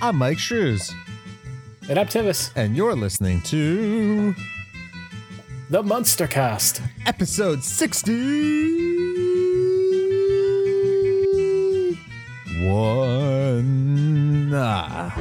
I'm Myke Shrews, And I'm Tivis, and you're listening to the Munster Cast. episode 60. One. Ah.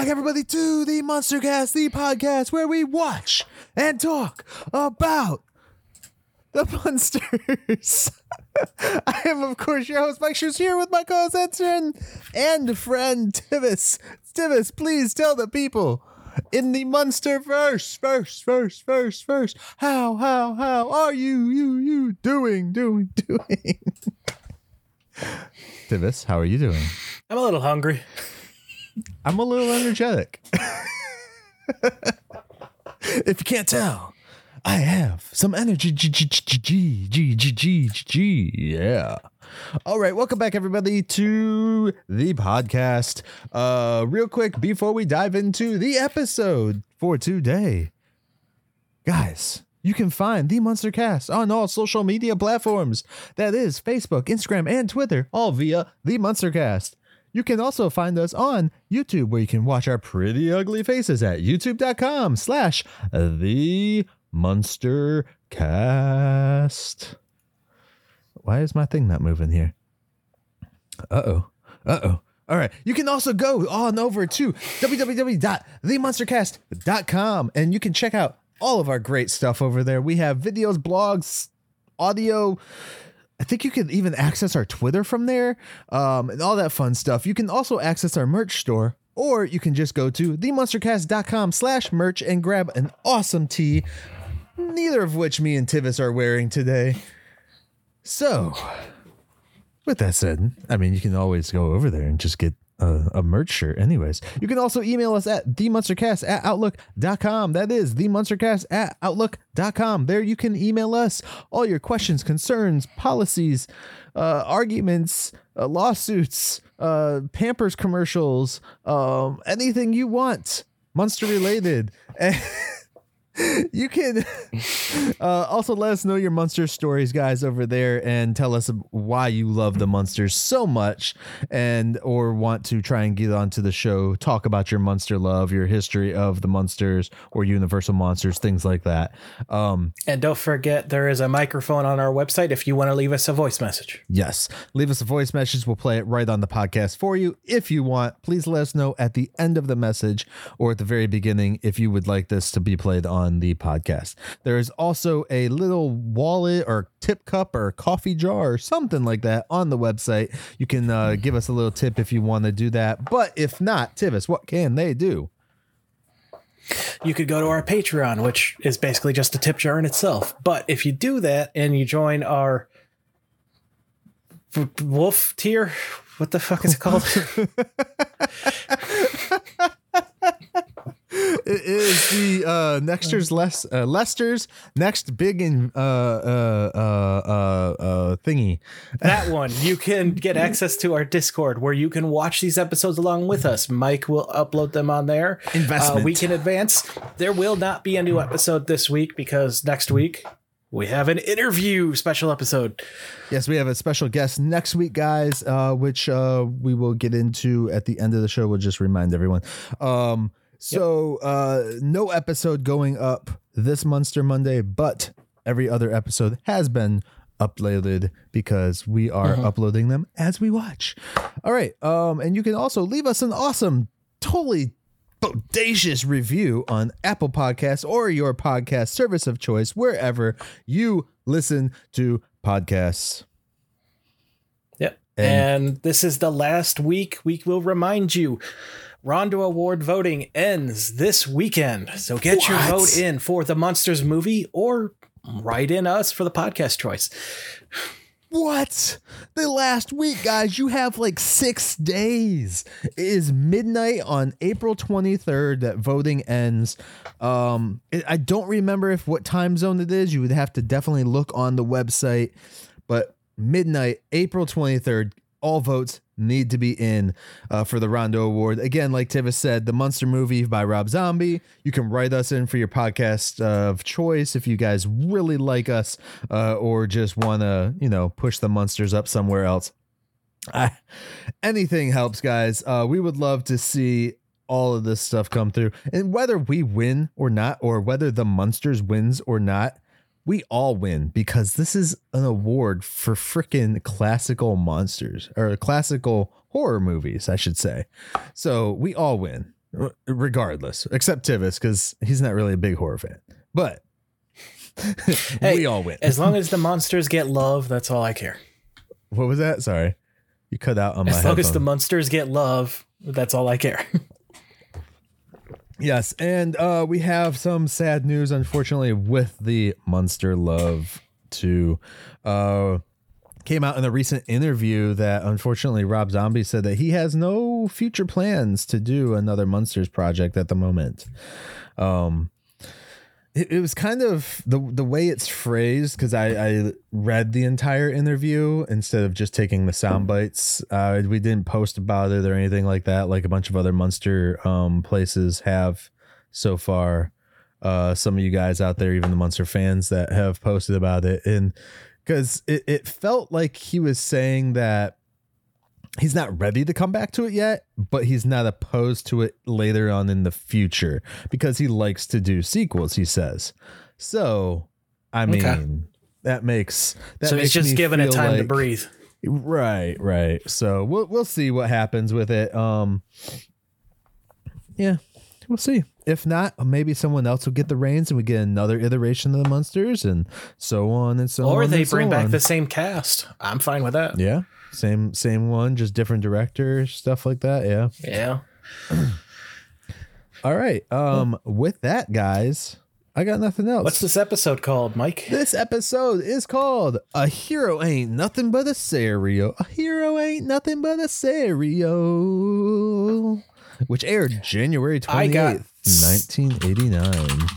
Back, everybody, to the Munster Cast, the podcast where we watch and talk about the Munsters. I am, of course, your host, Myke Shrews, here with my co-host Edson and friend Tivis. Tivis, please tell the people in the Munster verse, first, first, first, first. How, how, how are you, you, you doing, doing, doing? Tivis, how are you doing? I'm a little hungry. I'm a little energetic. if you can't tell, I have some energy. G G G G G G G. Yeah. All right, welcome back everybody to the podcast. Uh real quick before we dive into the episode for today. Guys, you can find the Munster Cast on all social media platforms. That is Facebook, Instagram, and Twitter, all via the Munster Cast. You can also find us on YouTube where you can watch our pretty ugly faces at youtube.com slash the munster cast. Why is my thing not moving here? Uh-oh. Uh-oh. All right. You can also go on over to www.themunstercast.com and you can check out all of our great stuff over there. We have videos, blogs, audio, I think you can even access our Twitter from there um, and all that fun stuff. You can also access our merch store, or you can just go to themunstercast.com slash merch and grab an awesome tee, neither of which me and Tivis are wearing today. So, with that said, I mean, you can always go over there and just get a, a merch shirt anyways. You can also email us at themunstercast at outlook.com. That is themunstercast at outlook.com. There you can email us all your questions, concerns, policies, uh, arguments, uh, lawsuits, uh, Pampers commercials, um, anything you want, Munster related. you can uh, also let us know your Munster stories guys over there and tell us why you love the Munsters so much and or want to try and get onto the show talk about your Munster love your history of the Munsters or universal monsters things like that um And don't forget, there is a microphone on our website if you want to leave us a voice message. Yes. Leave us a voice message. We'll play it right on the podcast for you. If you want, please let us know at the end of the message or at the very beginning if you would like this to be played on the podcast. There is also a little wallet or tip cup or coffee jar or something like that on the website. You can uh, give us a little tip if you want to do that. But if not, Tivis, what can they do? You could go to our Patreon, which is basically just a tip jar in itself. But if you do that and you join our wolf tier, what the fuck is it called? It is the uh, Nexter's less uh, Lester's next big in uh, uh, uh, uh, uh, thingy. that one. You can get access to our Discord where you can watch these episodes along with us. Mike will upload them on there. Investment. Uh, week in advance. There will not be a new episode this week because next week we have an interview special episode. Yes, we have a special guest next week, guys, uh, which uh, we will get into at the end of the show. We'll just remind everyone. Um, so uh, no episode going up this Munster Monday, but every other episode has been uploaded because we are uploading them as we watch. All right. Um, and you can also leave us an awesome, totally bodacious review on Apple Podcasts or your podcast service of choice, wherever you listen to podcasts. Yep. And, this is the last week. We will remind you. Rondo Award voting ends this weekend. So get your vote in for the Munsters movie or write in us for the podcast choice. What? The last week, guys, you have like six days. It is midnight on April 23rd that voting ends. Um, it, I don't remember if what time zone it is. You would have to definitely look on the website. But midnight, April 23rd, all votes need to be in uh, for the Rondo Award. Again, like Tivis said, the Munster movie by Rob Zombie. You can write us in for your podcast of choice if you guys really like us uh, or just want to, you know, push the Munsters up somewhere else. Uh, anything helps, guys. Uh, we would love to see all of this stuff come through. And whether we win or not, or whether the Munsters wins or not, we all win because this is an award for freaking classical monsters or classical horror movies, I should say. So we all win, regardless, except Tivis because he's not really a big horror fan. But hey, we all win as long as the Munsters get love. That's all I care. What was that? Sorry, you cut out on as my. As long as the Munsters get love, that's all I care. Yes, and uh, we have some sad news, unfortunately, with the Monster Love 2. Uh, came out in a recent interview that unfortunately Rob Zombie said that he has no future plans to do another Munsters project at the moment. Um, it, it was kind of the the way it's phrased because I, I read the entire interview instead of just taking the sound bites. Uh, we didn't post about it or anything like that, like a bunch of other Munster um, places have so far. Uh, some of you guys out there, even the Munster fans that have posted about it, and because it, it felt like he was saying that he's not ready to come back to it yet, but he's not opposed to it later on in the future because he likes to do sequels, he says. So, I mean, okay. that makes that So makes he's just giving it time like, to breathe. Right, right. So, we'll we'll see what happens with it. Um Yeah, we'll see. If not, maybe someone else will get the reins and we get another iteration of the Munsters and so on and so or on. Or they so bring on. back the same cast. I'm fine with that. Yeah. Same same one, just different director, stuff like that. Yeah. Yeah. All right. Um with that, guys, I got nothing else. What's this episode called, Mike? This episode is called A Hero Ain't Nothing But a Cereal. A Hero Ain't Nothing But a Cereal. Which aired January 28th, got... 1989.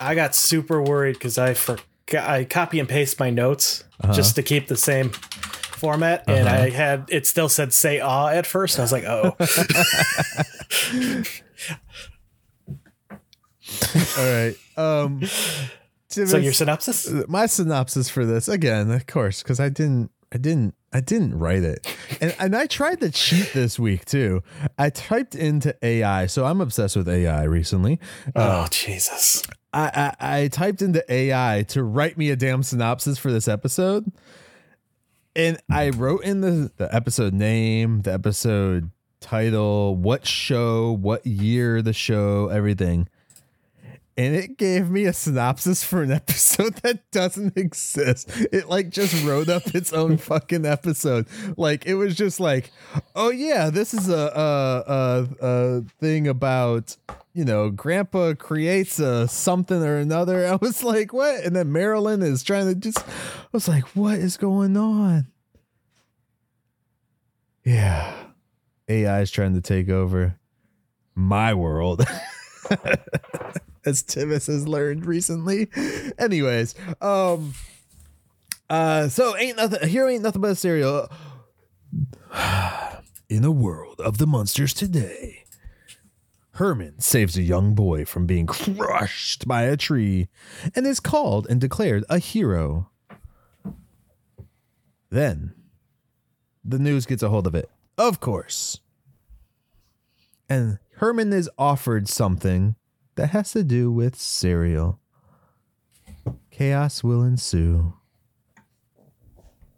I got super worried because I forgot I copy and paste my notes uh-huh. just to keep the same format, uh-huh. and I had it still said "say ah" at first. I was like, "Oh." All right. Um, so your synopsis? My synopsis for this again, of course, because I didn't, I didn't, I didn't write it, and and I tried to cheat this week too. I typed into AI, so I'm obsessed with AI recently. Oh uh, Jesus! I, I, I typed into AI to write me a damn synopsis for this episode, and I wrote in the the episode name, the episode title, what show, what year the show, everything and it gave me a synopsis for an episode that doesn't exist. It like just wrote up its own fucking episode. Like it was just like, oh yeah, this is a a a, a thing about you know, grandpa creates a something or another. I was like, what? And then Marilyn is trying to just, I was like, what is going on? Yeah. AI is trying to take over my world. As Tivis has learned recently. Anyways, um, uh, so ain't nothing here ain't nothing but a cereal. In the world of the Munsters today, Herman saves a young boy from being crushed by a tree and is called and declared a hero. Then the news gets a hold of it, of course. And Herman is offered something that has to do with cereal. Chaos will ensue.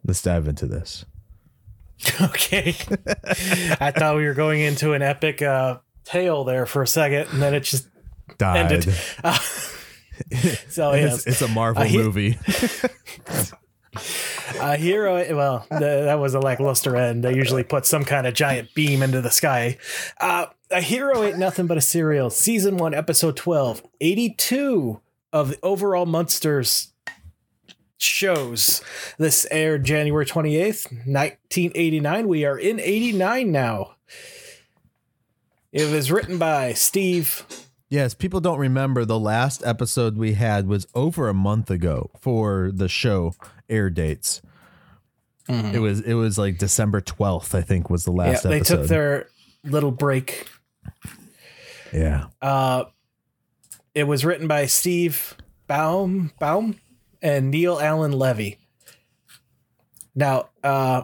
Let's dive into this. Okay. I thought we were going into an epic uh, tale there for a second, and then it just died. Ended. Uh, so yes. it's, it's a Marvel uh, he- movie. A hero well that was a lackluster end they usually put some kind of giant beam into the sky uh, a hero ain't nothing but a cereal season 1 episode 12 82 of the overall Munsters shows. This aired January 28th, 1989. We are in 89 now. It was written by Steve. Yes, people don't remember the last episode we had was over a month ago for the show air dates. It was it was like December 12th, I think was the Mm-hmm. Yeah, last they episode. took their little break. yeah. Uh, it was written by Steve Baum Baum and Neil Allen Levy. Now, uh,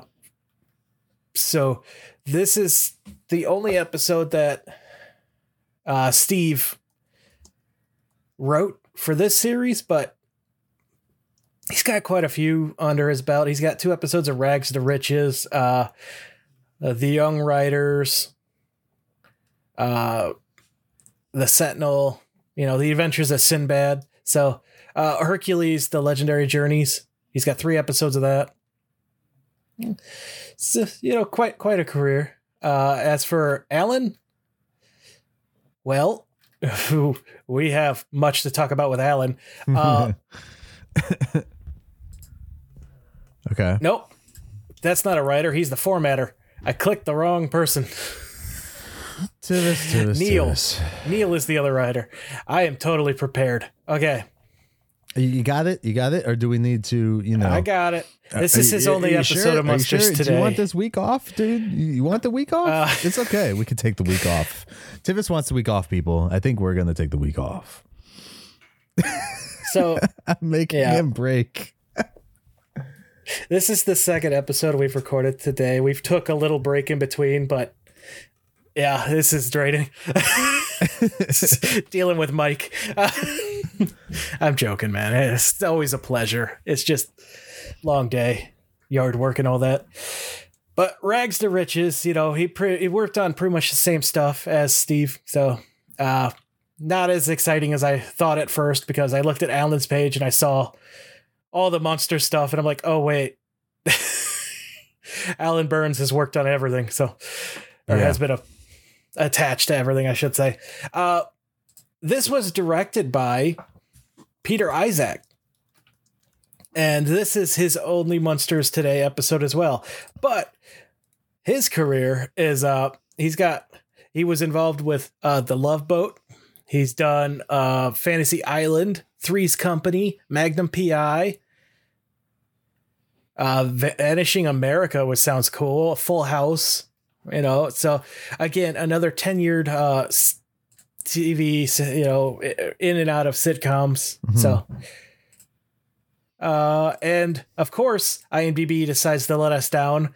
so this is the only episode that uh, Steve wrote for this series, but he's got quite a few under his belt. He's got two episodes of Rags to Riches, uh, uh, The Young Riders, uh, The Sentinel, you know, The Adventures of Sinbad. So, uh, Hercules, The Legendary Journeys. He's got three episodes of that. So, you know, quite quite a career. Uh, as for Alan, well, we have much to talk about with Alan. Uh, okay. nope, that's not a writer. He's the formatter. I clicked the wrong person. Tivis, Tivis, Neil. Tivis. Neil is the other writer. I am totally prepared. Okay, You- got it? You got it? Or do we need to, you know? I got it. This is his only episode sure? of Munsters sure? today. Do you want this week off, dude? You you want the week off? Uh, it's okay. We can take the week off. Tivis wants the week off, people. I think we're going to take the week off. So I'm making Yeah. him break. This is the second episode we've recorded today. We've took a little break in between, but yeah, this is draining. Dealing with Mike. I'm joking, man. It's always a pleasure. It's just long day, yard work and all that. But rags to riches, you know, he pre- he worked on pretty much the same stuff as Steve, so uh, not as exciting as I thought at first because I looked at Alan's page and I saw all the Munster stuff, and I'm like, oh wait, Alan Burns has worked on everything, so or Yeah. has been a, attached to everything, I should say. Uh, this was directed by Peter Isaac. And this is his only Munsters Today episode as well. But his career is uh he's got he was involved with uh the Love Boat. He's done uh Fantasy Island, Three's Company, Magnum PI. Uh Vanishing America which sounds cool, Full House, you know. So again, another tenured uh TV, you know, in and out of sitcoms. So uh, and of course, IMDb decides to let us down.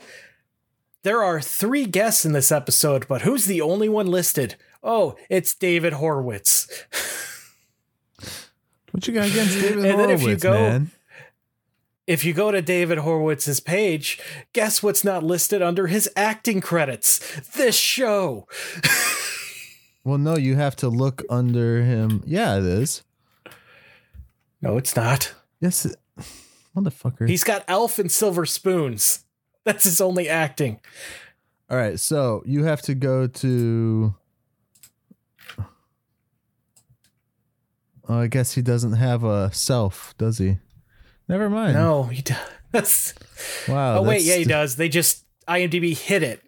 There are three guests in this episode, but who's the only one listed? Oh, it's David Horowitz. What you got against David And then if you Horowitz, go- man? If you go to David Horowitz's page, guess what's not listed under his acting credits? This show. Well, no, you have to look under him. Yeah, it is. No, it's not. Yes, it, motherfucker. He's got Elf and Silver Spoons. That's his only acting. All right, so you have to go to. Oh, I guess he doesn't have a self, does he? Never mind. No, he does. Wow. Oh, wait, yeah, he does. They just IMDb hit it.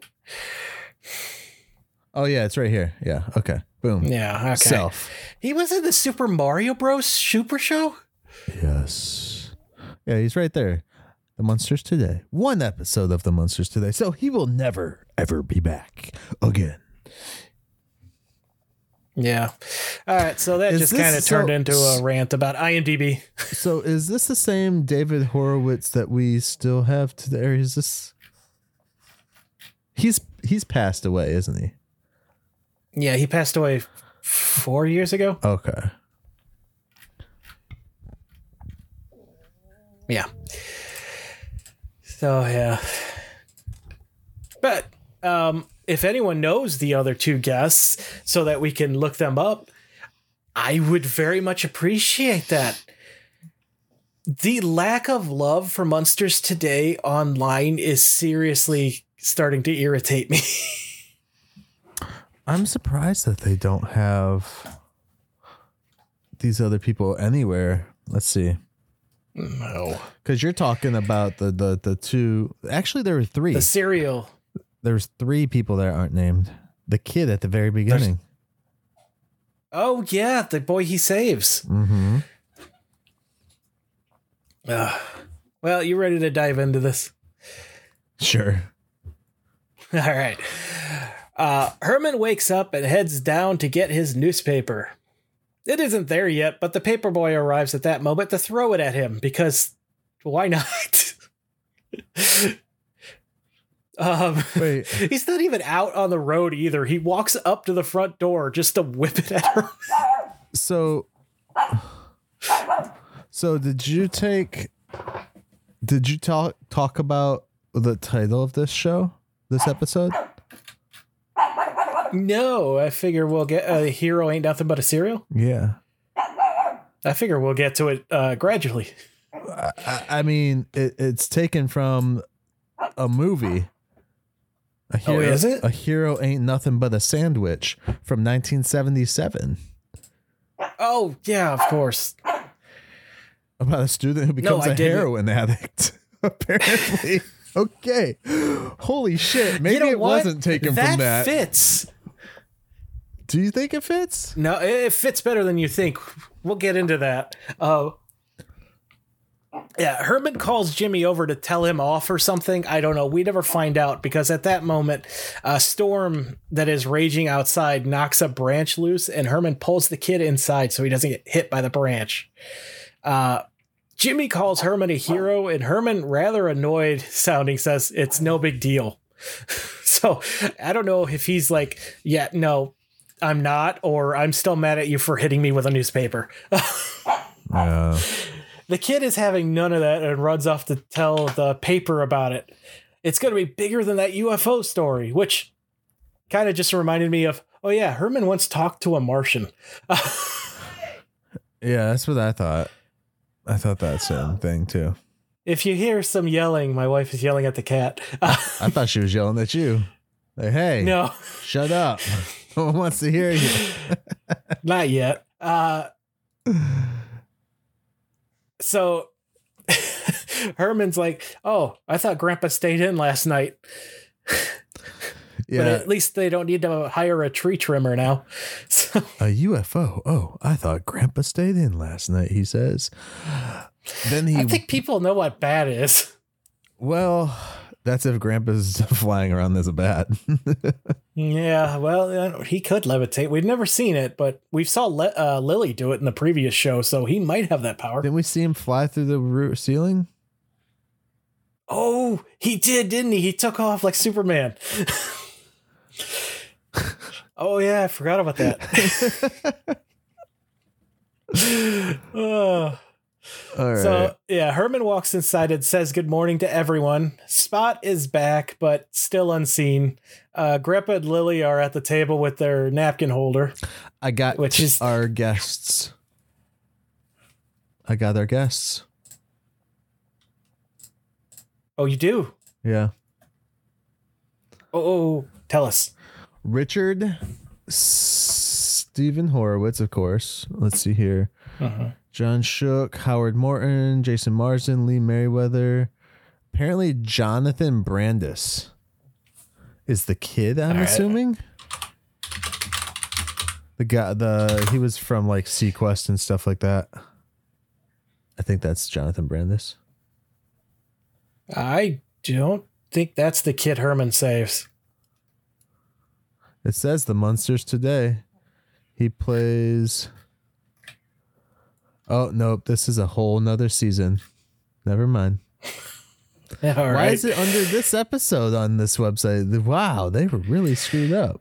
Oh, yeah, it's right here. Yeah. Okay. Boom. Yeah, okay. Self. He was in the Super Mario Bros. Super Show. Yes. Yeah, he's right there. The Munsters Today. One episode of The Munsters Today. So he will never, ever be back again. Yeah. All right, so that Is just kind of turned so- into a rant about IMDb. So is this the same David Horowitz that we still have today? Is this He's he's passed away, isn't he? Yeah, he passed away four years ago. Okay. Yeah. So yeah. But um if anyone knows the other two guests so that we can look them up, I would very much appreciate that. The lack of love for Munsters today online is seriously starting to irritate me. I'm surprised that they don't have these other people anywhere. Let's see. No. Because you're talking about the the the two. Actually, there were three. The cereal. There's three people that aren't named. The kid at the very beginning. Oh yeah, the boy he saves. Mm-hmm. Ugh. Well, you ready to dive into this? Sure. All right. Uh, Herman wakes up and heads down to get his newspaper. It isn't there yet, but the paperboy arrives at that moment to throw it at him because why not? um, Wait. he's not even out on the road either. He walks up to the front door just to whip it at her. So. So did you take? Did you talk talk about the title of this show? This episode? No, I figure we'll get a hero ain't nothing but a cereal. Yeah. I figure we'll get to it uh, gradually. I, I mean, it, it's taken from a movie. A hero, Oh, is it? A hero ain't nothing but a sandwich from 1977 Oh yeah, of course. about a student who becomes a didn't. heroin addict. Apparently. okay. Holy shit. Maybe you know it what? wasn't taken that from that. Fits. Do you think it fits? No, it fits better than you think. We'll get into that. Uh, yeah, Herman calls Jimmy over to tell him off or something. I don't know. We never find out because at that moment, a storm that is raging outside knocks a branch loose, and Herman pulls the kid inside so he doesn't get hit by the branch. Uh, Jimmy calls Herman a hero, and Herman, rather annoyed sounding, says it's no big deal. so I don't know if he's like, yeah, no, I'm not, or I'm still mad at you for hitting me with a newspaper. Yeah. The kid is having none of that and runs off to tell the paper about it. It's going to be bigger than that UFO story, which kind of just reminded me of, oh yeah, Herman once talked to a Martian. yeah, that's what I thought. I thought that same thing too. If you hear some yelling, my wife is yelling at the cat. I thought she was yelling at you. Like, hey, no, shut up. No one wants to hear you. not yet. Uh, so Herman's like, oh, I thought Grandpa stayed in last night. But Yeah. at least they don't need to hire a tree trimmer now. So A UFO. Oh, I thought Grandpa stayed in last night, he says. Then he I think people know what bad is. well, that's if Grandpa's flying around as a bat. Yeah, well, he could levitate. We've never seen it, but we saw Le- uh, Lily do it in the previous show, so he might have that power. Didn't we see him fly through the ceiling? Oh, he did, didn't he? He took off like Superman. oh yeah, I forgot about that. Uh, right. So yeah, Herman walks inside and says good morning to everyone. Spot is back, but still unseen. Uh, Grandpa and Lily are at the table with their napkin holder. I got which is- our guests. I got our guests. Oh, you do? Yeah. Oh, oh tell us. Richard Stephen Horowitz, of course. Let's see here. Uh-huh. John Schuck, Howard Morton, Jason Marsden, Lee Meriwether. Apparently, Jonathan Brandis is the kid. I'm right. assuming the guy. The he was from like seaQuest and stuff like that. I think that's Jonathan Brandis. I don't think that's the kid Herman saves. It says the Munsters today. He plays. Oh nope! This is a whole nother season. Never mind. Why right. is it under this episode on this website? Wow, they were really screwed up.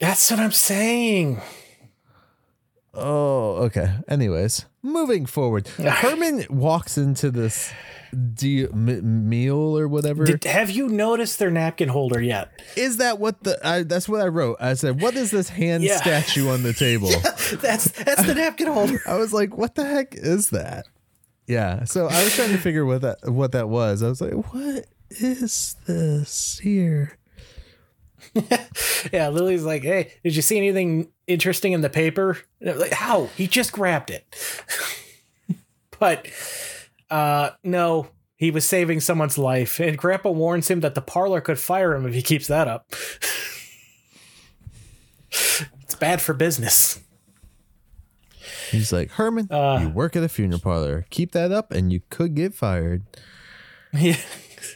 That's what I'm saying. Oh, okay. Anyways, moving forward, Herman walks into this de- m- meal or whatever. Did, have you noticed their napkin holder yet? is that what the? I, that's what I wrote. I said, "What is this hand Yeah. statue on the table?" That's that's the napkin holder. I was like, "What the heck is that?" Yeah. So I was trying to figure what that what that was. I was like, "What is this here?" Yeah, Lily's like, "Hey, did you see anything interesting in the paper?" And I'm like, how? He just grabbed it. but Uh, no, he was saving someone's life, and Grandpa warns him that the parlor could fire him if he keeps that up. it's bad for business. He's like, Herman, Uh. you work at a funeral parlor. Keep that up and you could get fired. Yeah.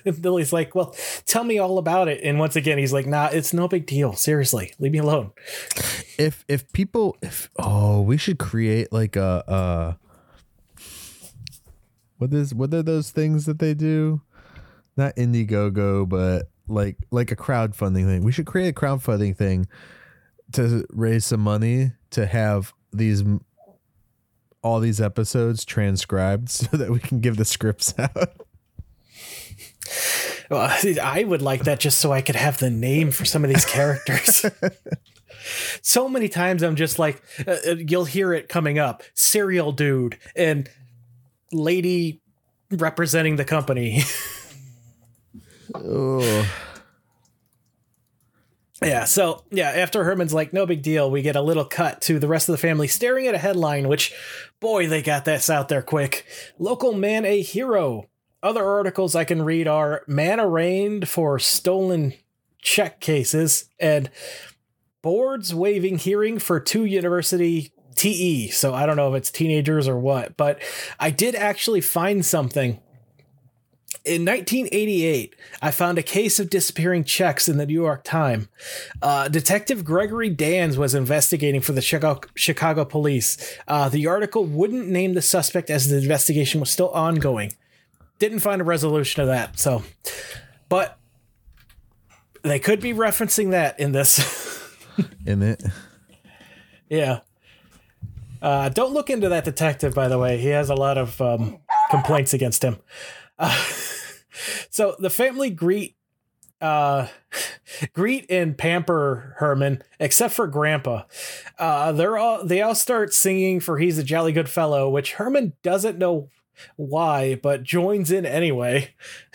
And Lily's like, well, tell me all about it. And once again, he's like, nah, it's no big deal. Seriously, leave me alone. If if people if oh, we should create like a uh what is what are those things that they do? Not Indiegogo, but like like a crowdfunding thing. We should create a crowdfunding thing to raise some money to have these all these episodes transcribed so that we can give the scripts out. Well, I would like that just so I could have the name for some of these characters. so many times I'm just like, uh, uh, you'll hear it coming up Cereal Dude and Lady representing the company. Oh, Yeah, so yeah, after Herman's like, no big deal, we get a little cut to the rest of the family staring at a headline, which, boy, they got this out there quick. Local man a hero. Other articles I can read are man arraigned for stolen check cases and boards waiving hearing for two university TE. So I don't know if it's teenagers or what, but I did actually find something in 1988, I found a case of disappearing checks in the New York Times. Uh, Detective Gregory Dans was investigating for the Chicago, Chicago police. Uh, the article wouldn't name the suspect as the investigation was still ongoing. Didn't find a resolution of that. So, but they could be referencing that in this. in it. yeah. Uh, don't look into that detective, by the way. He has a lot of um, complaints against him. Uh, so the family greet uh greet and pamper Herman except for grandpa. Uh they're all they all start singing for he's a jolly good fellow, which Herman doesn't know why but joins in anyway.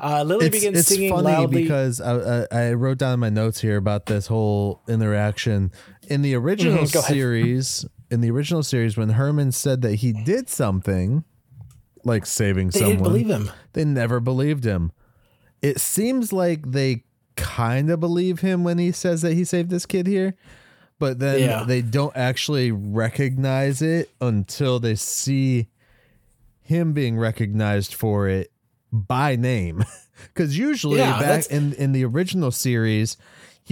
uh Lily it's, begins it's singing funny loudly. because I, I, I wrote down in my notes here about this whole interaction in the original Mhm, series. In the original series, when Herman said that he did something, like saving they someone, didn't believe him. they never believed him. It seems like they kind of believe him when he says that he saved this kid here, but then Yeah. they don't actually recognize it until they see him being recognized for it by name. Because usually Yeah, back in in the original series,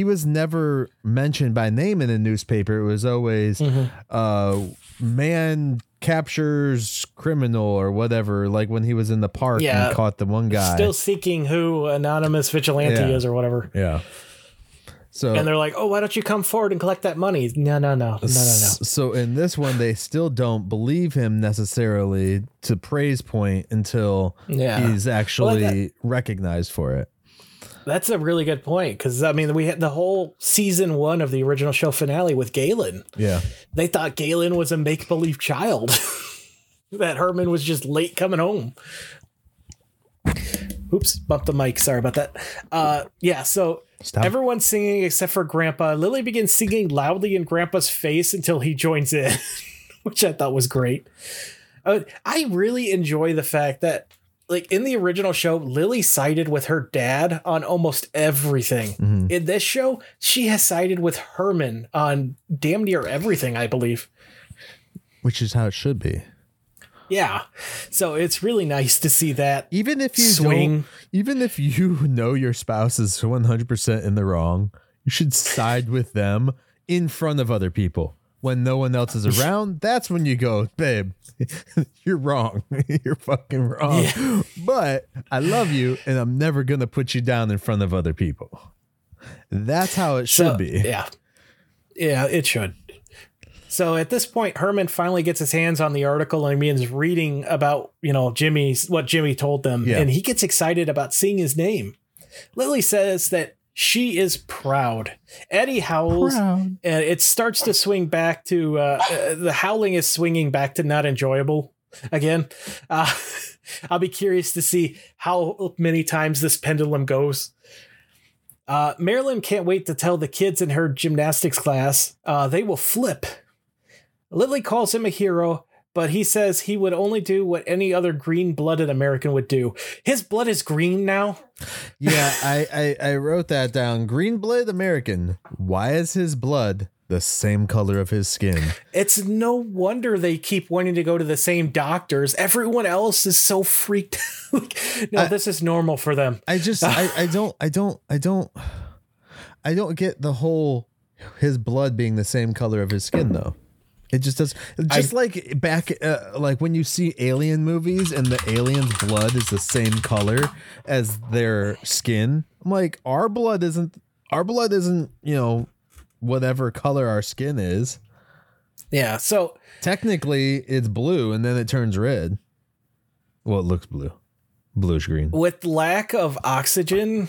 he was never mentioned by name in a newspaper. It was always Mm-hmm. uh man captures criminal or whatever, like when he was in the park Yeah. and caught the one guy. Still seeking who anonymous vigilante Yeah. is or whatever. yeah. So And they're like, "Oh, why don't you come forward and collect that money?" No, no, no, no, no, no. So in this one, they still don't believe him necessarily to praise point until Yeah. he's actually Well, recognized for it. That's a really good point because I mean, we had the whole season one of the original show finale with Galen. Yeah. They thought Galen was a make believe child, that Herman was just late coming home. Oops, bumped the mic. Sorry about that. Uh, yeah, so Stop. everyone's singing except for Grandpa. Lily begins singing loudly in Grandpa's face until he joins in, which I thought was great. Uh, I really enjoy the fact that, like in the original show, Lily sided with her dad on almost everything. Mhm. In this show, she has sided with Herman on damn near everything, I believe. Which is how it should be. Yeah. So it's really nice to see that. Even if you Swing. even if you know your spouse is one hundred percent in the wrong, you should side with them in front of other people. When no one else is around, that's when you go, babe, you're wrong. you're fucking wrong. But I love you and I'm never gonna put you down in front of other people. That's how it should So, be. Yeah. Yeah, it should. So at this point, Herman finally gets his hands on the article and begins reading about, you know, Jimmy's what Jimmy told them. Yeah. And he gets excited about seeing his name. Lily says that she is proud. Eddie howls Proud. and it starts to swing back to uh, uh, the howling is swinging back to not enjoyable again. Uh, I'll be curious to see how many times this pendulum goes. Uh, Marilyn can't wait to tell the kids in her gymnastics class uh, they will flip. Lily calls him a hero, but he says he would only do what any other green blooded American would do. His blood is green now. Yeah, I, I I wrote that down. Green blooded American. Why is his blood the same color of his skin? It's no wonder they keep wanting to go to the same doctors. Everyone else is so freaked. no, I- this is normal for them. I just I, I don't I don't I don't I don't get the whole his blood being the same color of his skin though. It just does just like back uh, like when you see alien movies and the alien's blood is the same color as their skin. I'm like our blood isn't our blood isn't, you know, whatever color our skin is. Yeah. So Technically it's blue and then it turns red. Well, it looks blue. Bluish green. with lack of oxygen,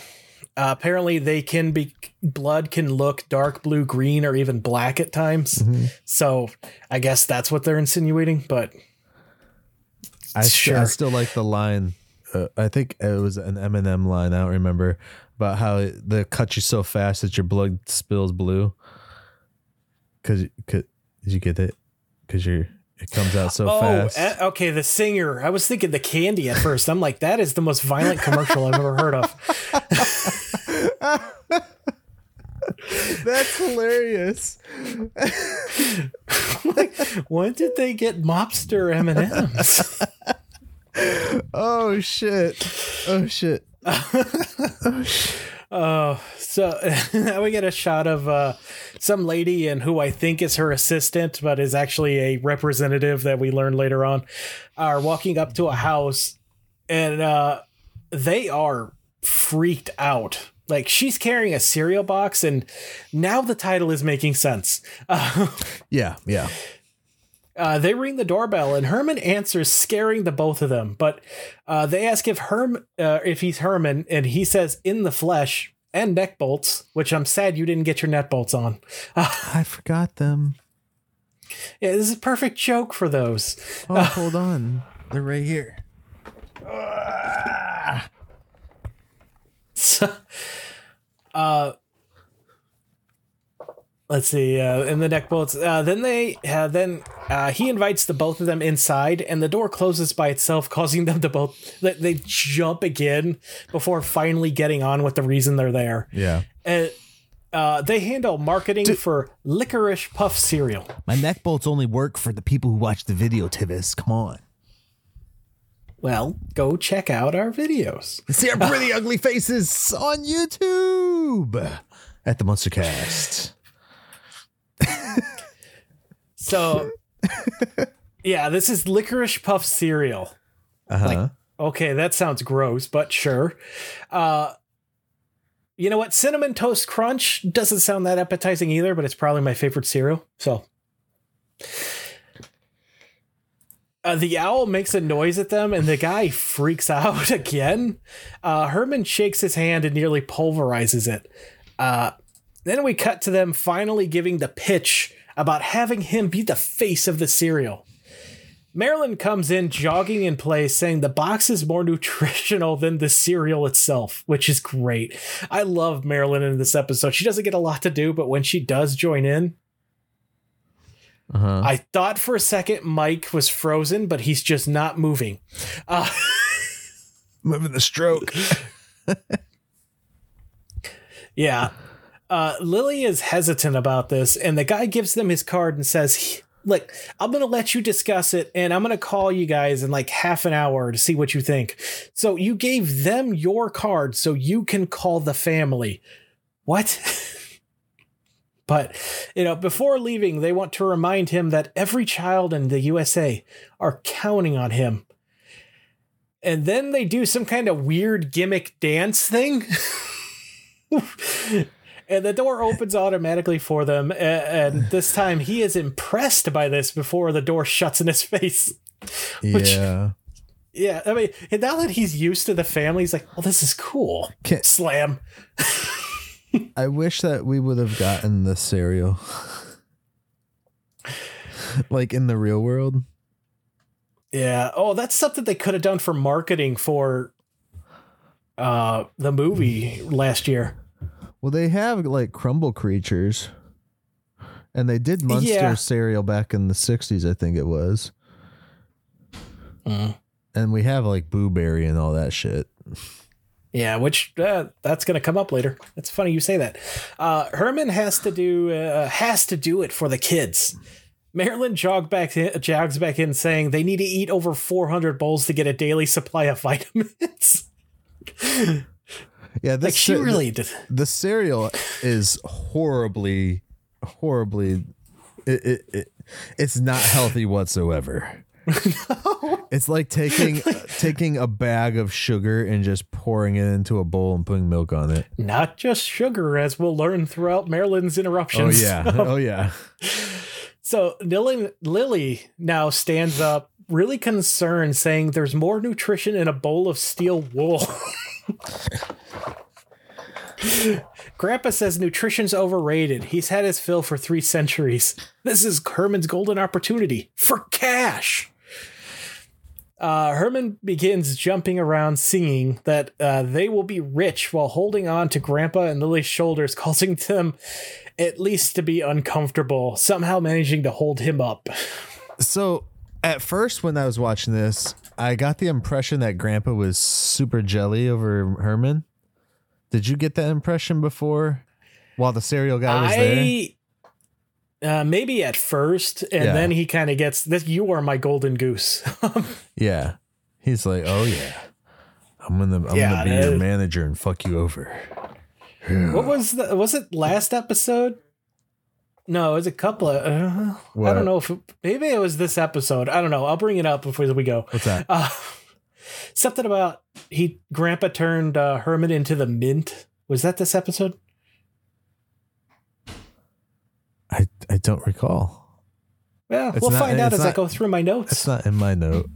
uh, apparently they can be blood can look dark blue, green, or even black at times. Mm-hmm. So I guess that's what they're insinuating. But I, st- I still like the line. Uh, I think it was an Eminem line. I don't remember about how it, they cut you so fast that your blood spills blue. Cause, cause did you get it? Cause you're it comes out so oh, fast. eh, okay, the singer. I was thinking the candy at first. I'm like, that is the most violent commercial I've ever heard of. Hilarious. When did they get mobster M and M's? Oh shit. Oh shit. Oh, so now we get a shot of uh, some lady and who I think is her assistant, but is actually a representative that we learn later on, are walking up to a house, and uh, they are freaked out. Like she's carrying a cereal box, and now the title is making sense. Uh, Yeah, yeah. uh, they ring the doorbell, and Herman answers, scaring the both of them. But uh, they ask if Herm, uh, if he's Herman, and he says in the flesh and neck bolts. Which I'm sad you didn't get your neck bolts on. I forgot them. Yeah, this is a perfect joke for those. Oh, hold on. They're right here. So, uh, let's see. Uh, in the neck bolts. Uh, then they uh, then uh, he invites the both of them inside, and the door closes by itself, causing them to both they, they jump again before finally getting on with the reason they're there. Yeah. Uh, they handle marketing for licorice puff cereal. My neck bolts only work for the people who watch the video, Tivis. Come on. Well, go check out our videos. See our pretty ugly faces on YouTube at the Munster Cast. So, yeah, this is licorice puff cereal. Uh huh. Like, okay, that sounds gross, but sure. Uh, you know what? Cinnamon Toast Crunch doesn't sound that appetizing either, but it's probably my favorite cereal. So. Uh, the owl makes a noise at them, and the guy freaks out again. Uh, Herman shakes his hand and nearly pulverizes it. Uh, then we cut to them finally giving the pitch about having him be the face of the cereal. Marilyn comes in jogging in place saying the box is more nutritional than the cereal itself, which is great. I love Marilyn in this episode. She doesn't get a lot to do, but when she does join in, Uh huh. I thought for a second Mike was frozen, but he's just not moving. Uh, Moving the stroke. yeah. Uh, Lily is hesitant about this, and the guy gives them his card and says, Look, I'm going to let you discuss it, and I'm going to call you guys in like half an hour to see what you think. So you gave them your card so you can call the family. What? but, you know, before leaving, they want to remind him that every child in the USA are counting on him. And then they do some kind of weird gimmick dance thing. and the door opens automatically for them. And this time he is impressed by this before the door shuts in his face. Which- Yeah. Yeah, I mean, now that he's used to the family, he's like, "Oh, this is cool." Can- Slam. I wish that we would have gotten the cereal. like in the real world. Yeah. Oh, that's something they could have done for marketing for uh the movie last year. Well, they have like crumble creatures. And they did Munster Yeah. cereal back in the 60s, I think it was. Mm. and we have like Booberry and all that shit. Yeah, which uh, that's going to come up later. It's funny you say that. Uh, Herman has to do uh, has to do it for the kids. Marilyn jog back in, jogs back in saying they need to eat over 400 bowls to get a daily supply of vitamins. Yeah, this like she really did. the cereal is horribly, horribly. It, it, it it's not healthy whatsoever. It's like taking taking a bag of sugar and just pouring it into a bowl and putting milk on it. Not just sugar, as we'll learn throughout Marilyn's interruptions. Oh yeah, oh yeah. So Lily, Lily now stands up, really concerned, saying there's more nutrition in a bowl of steel wool. Grandpa says nutrition's overrated. He's had his fill for three centuries. This is Herman's golden opportunity for cash. Uh, Herman begins jumping around singing that uh, they will be rich while holding on to Grandpa and Lily's shoulders, causing them at least to be uncomfortable, somehow managing to hold him up. So at first, when I was watching this, I got the impression that Grandpa was super jelly over Herman. Did you get that impression before? While the cereal guy was there. Uh, maybe at first, and Yeah. then he kind of gets this. You are my golden goose. Yeah. He's like, "Oh yeah, I'm gonna, I'm Yeah, gonna be your uh, manager and fuck you over." what was the? Was it last episode? No, it was a couple of. Uh, I don't know if maybe it was this episode. I don't know. I'll bring it up before we go. What's that? Uh, something about he Grandpa turned uh, Herman into the mint. Was that this episode? I, I don't recall. Yeah, It's we'll not- find out as I go through my notes. It's not in my note.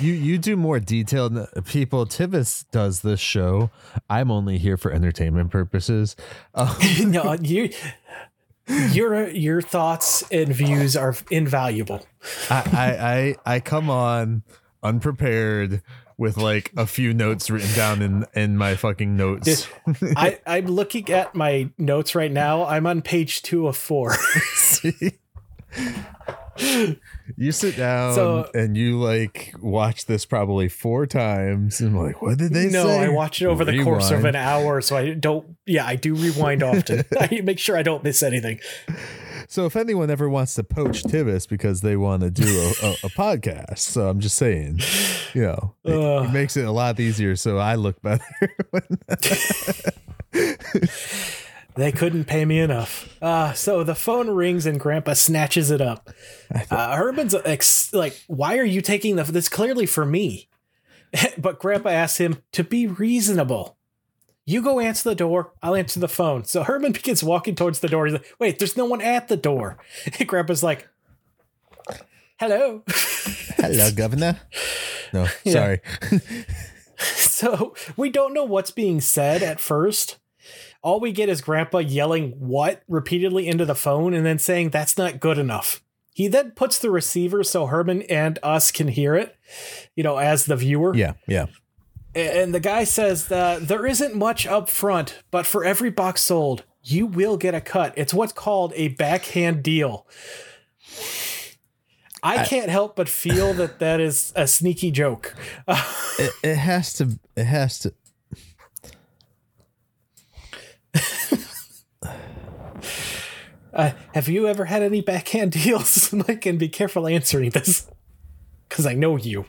You you do more detailed people. Tivis does this show. I'm only here for entertainment purposes. Um, no, you, your your thoughts and views are invaluable. I, I I I come on unprepared with like a few notes written down in in my fucking notes. I, I'm looking at my notes right now. I'm on page two of four. You sit down So- and you like watch this probably four times and like what did they no, say? I watch it over the course of an hour, so I don't. Yeah, I do rewind often. I make sure I don't miss anything. So if anyone ever wants to poach Tivis because they want to do a, a, a podcast, so I'm just saying, you know, it, it makes it a lot easier. So I look better. They couldn't pay me enough. Uh, so the phone rings and Grandpa snatches it up. Uh, Herman's ex- like, "Why are you taking the? This clearly for me." but Grandpa asks him to be reasonable. You go answer the door. I'll answer the phone. So Herman begins walking towards the door. He's like, "Wait, there's no one at the door." And Grandpa's like, "Hello." Hello, Governor. No, sorry. So we don't know what's being said at first. All we get is Grandpa yelling what repeatedly into the phone and then saying that's not good enough. He then puts the receiver so Herman and us can hear it, you know, as the viewer. Yeah, yeah. And the guy says that there isn't much up front, but for every box sold, you will get a cut. It's what's called a backhand deal. I can't help but feel that that is a sneaky joke. It, it has to. It has to. Uh, have you ever had any backhand deals? Mike, and be careful answering this because I know you.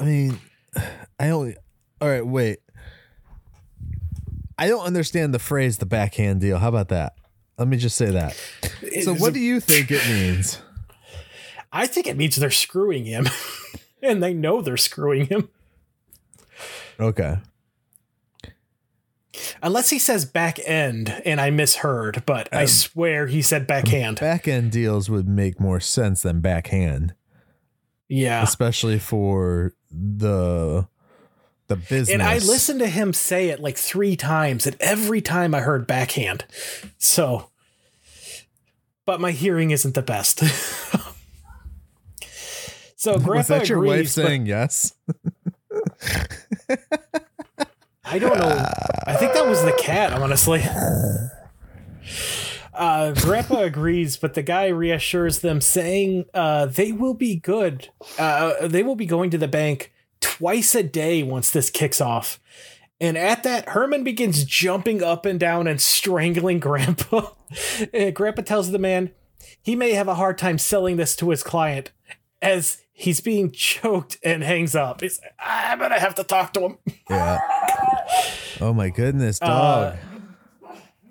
I mean, I only. All right, wait. I don't understand the phrase "the backhand deal." How about that? Let me just say that. So, what do you think it means? I think it means they're screwing him, and they know they're screwing him. Okay. Unless he says back end, and I misheard, but Um, I swear he said backhand. Back end deals would make more sense than backhand, Yeah. especially for the the business. And I listened to him say it like three times, and every time I heard backhand. So, but my hearing isn't the best. so, Grandpa Was that your agrees, wife saying yes? I don't know. I think that was the cat, honestly. uh, Grandpa agrees, but the guy reassures them, saying uh, they will be good. Uh, they will be going to the bank twice a day once this kicks off. And at that, Herman begins jumping up and down and strangling Grandpa. and Grandpa tells the man he may have a hard time selling this to his client as he's being choked and hangs up. He's, I'm going to have to talk to him. Yeah. Oh my goodness, Uh, dog.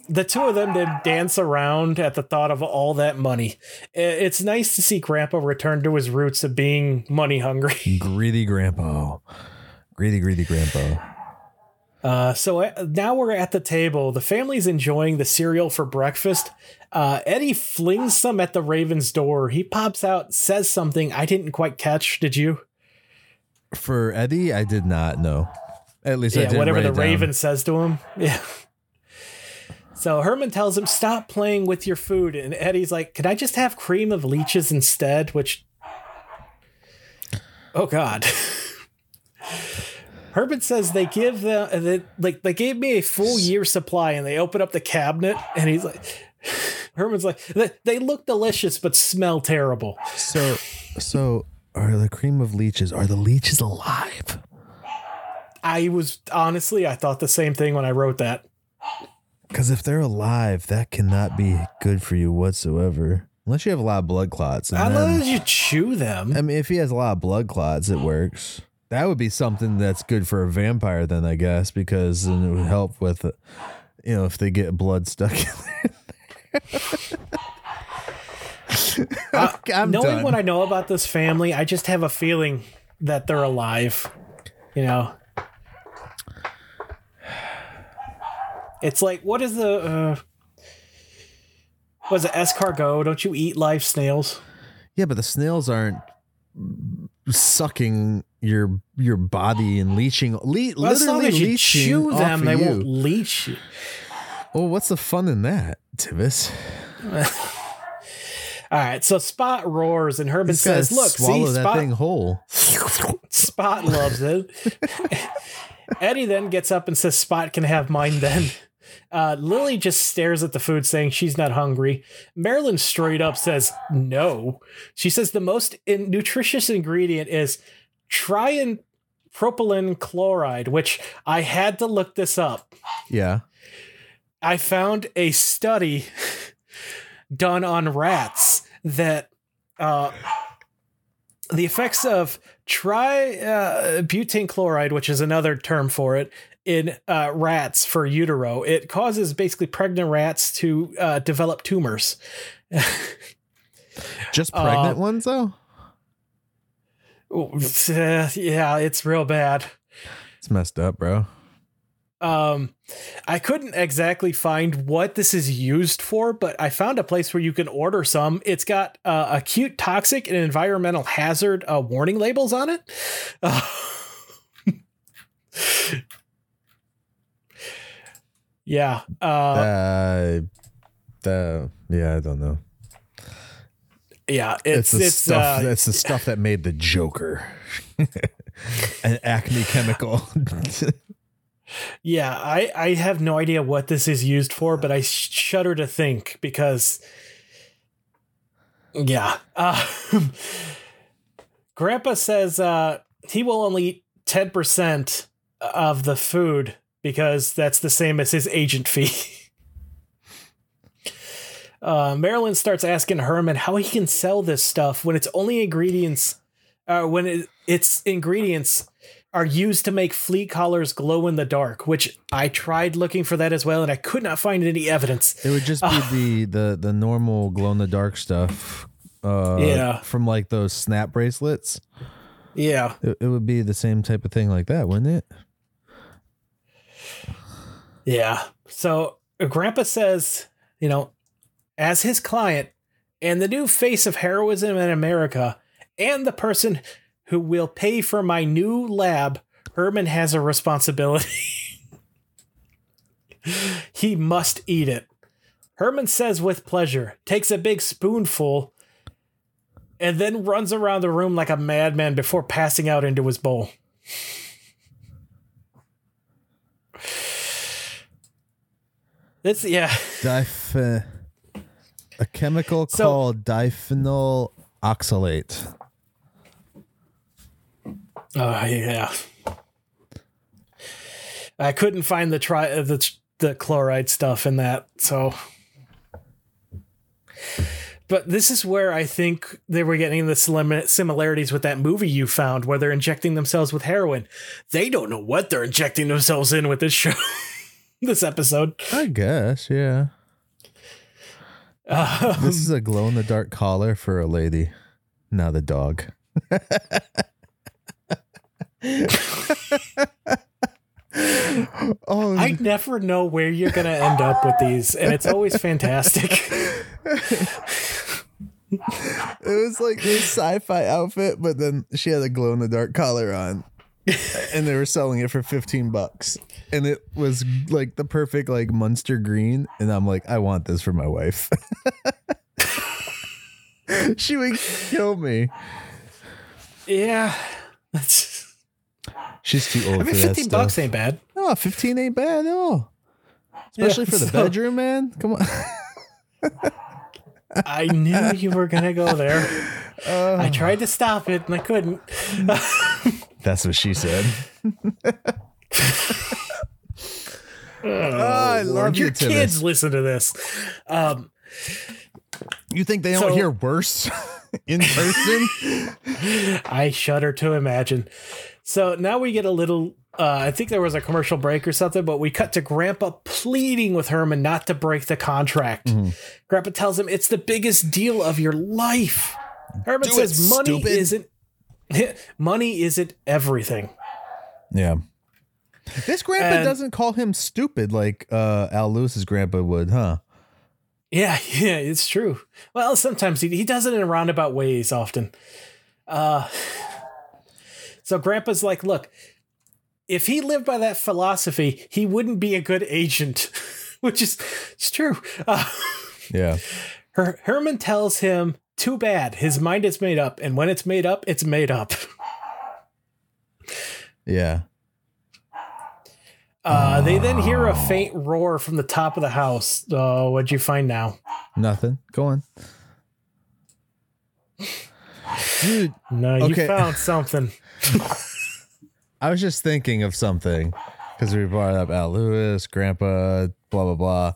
The two of them then dance around at the thought of all that money. It's nice to see Grandpa return to his roots of being money hungry. greedy grandpa. Greedy, greedy grandpa. Uh, so uh, now we're at the table. The family's enjoying the cereal for breakfast. Uh, Eddie flings some at the Raven's door. He pops out, says something I didn't quite catch. Did you? For Eddie, I did not know. At least I Yeah, whatever the. Raven says to him. Yeah. So Herman tells him, "Stop playing with your food," and Eddie's like, "Can I just have cream of leeches instead?" Which, oh god. Herman says they give the they, like they gave me a full year supply, and they open up the cabinet, and he's like, Herman's like, they, they look delicious but smell terrible. So, so are the cream of leeches? Are the leeches alive? I was honestly, I thought the same thing when I wrote that. Because if they're alive, that cannot be good for you whatsoever. Unless you have a lot of blood clots. And then, Unless you chew them. I mean, if he has a lot of blood clots, it works. That would be something that's good for a vampire, then I guess, because then it would help with, uh, you know, if they get blood stuck in there. I'm Knowing done. what I know about this family, I just have a feeling that they're alive. You know, it's like what is the uh, was it escargot? Don't you eat live snails? yeah, but the snails aren't sucking your your body and leeching, le- Well, as long literally as you leeching chew them, they you. won't leech you. Well, what's the fun in that, Tivis? All right, so Spot roars and Herman says, "Look, swallow see, that Spot, thing whole. Spot loves it. Eddie then gets up and says, Spot can have mine then. Uh, Lily just stares at the food, saying she's not hungry. Marilyn straight up says, No. She says the most in- nutritious ingredient is trian propylene chloride, which I had to look this up. Yeah. I found a study done on rats that uh, the effects of tributane chloride, which is another term for it, in uh, rats for utero, it causes basically pregnant rats to uh, develop tumors. Just pregnant Uh, ones though? yeah, it's real bad. It's messed up, bro. Um, I couldn't exactly find what this is used for, but I found a place where you can order some. It's got uh, acute toxic and environmental hazard uh, warning labels on it. Uh, yeah. Uh, Uh, the yeah, I don't know. yeah. It's, It's the it's, stuff. uh, that's the stuff that made the Joker, an acne chemical. Yeah, I, I have no idea what this is used for, but I shudder to think because, yeah. Uh, Grandpa says uh, he will only eat 10% of the food because that's the same as his agent fee. uh, Marilyn starts asking Herman how he can sell this stuff when it's only ingredients, uh, when it, its ingredients are used to make flea collars glow in the dark, which I tried looking for that as well, and I could not find any evidence. it would just be the the the normal glow in the dark stuff. Uh, Yeah. from like those snap bracelets. Yeah. It, it would be the same type of thing like that, wouldn't it? Yeah. So uh, Grandpa says, you know, as his client and the new face of heroism in America and the person who will pay for my new lab, Herman has a responsibility. he must eat it. Herman says with pleasure, takes a big spoonful, and then runs around the room like a madman before passing out into his bowl. It's yeah. Uh, A chemical So- called diphenyl oxalate. Oh yeah. I couldn't find the tri uh, the the chloride stuff in that, so. But this is where I think they were getting the similarities with that movie you found, where they're injecting themselves with heroin. They don't know what they're injecting themselves in with this show, this episode. I guess, yeah. Um, This is a glow in the dark collar for a lady. Now the dog. oh, I never know where you're gonna end up with these, and it's always fantastic. it was like this sci-fi outfit, but then she had a glow in the dark collar on, and they were selling it for fifteen bucks, and it was like the perfect like Munster green, and I'm like, I want this for my wife. she would kill me. yeah, that's. She's too old I mean, for that fifteen stuff. bucks ain't bad. No, 15 ain't bad at all. Especially Yeah, for the so- bedroom, man. Come on. I knew you were gonna go there. Uh. I tried to stop it and I couldn't. That's what she said. I love you, your kids listen to this. Um, You think they don't So- hear worse in person? I shudder to imagine. So now we get a little. Uh, I think there was a commercial break or something, but we cut to Grandpa pleading with Herman not to break the contract. Mm-hmm. Grandpa tells him it's the biggest deal of your life. Herman Do says it, money stupid." isn't money isn't everything. yeah. This grandpa And- doesn't call him stupid like uh, Al Lewis's grandpa would, huh? Yeah, yeah, it's true. Well, sometimes he, he does it in roundabout ways often. Uh, so Grandpa's like, look, if he lived by that philosophy, he wouldn't be a good agent, which is it's true. Uh, Yeah. Her, Herman tells him, too bad, his mind is made up, and when it's made up, it's made up. Yeah. Uh, they then hear a faint roar from the top of the house. Oh, what'd you find now? Nothing. Go on. Dude, No, you Okay. found something. I was just thinking of something because we brought up Al Lewis, grandpa, blah, blah, blah.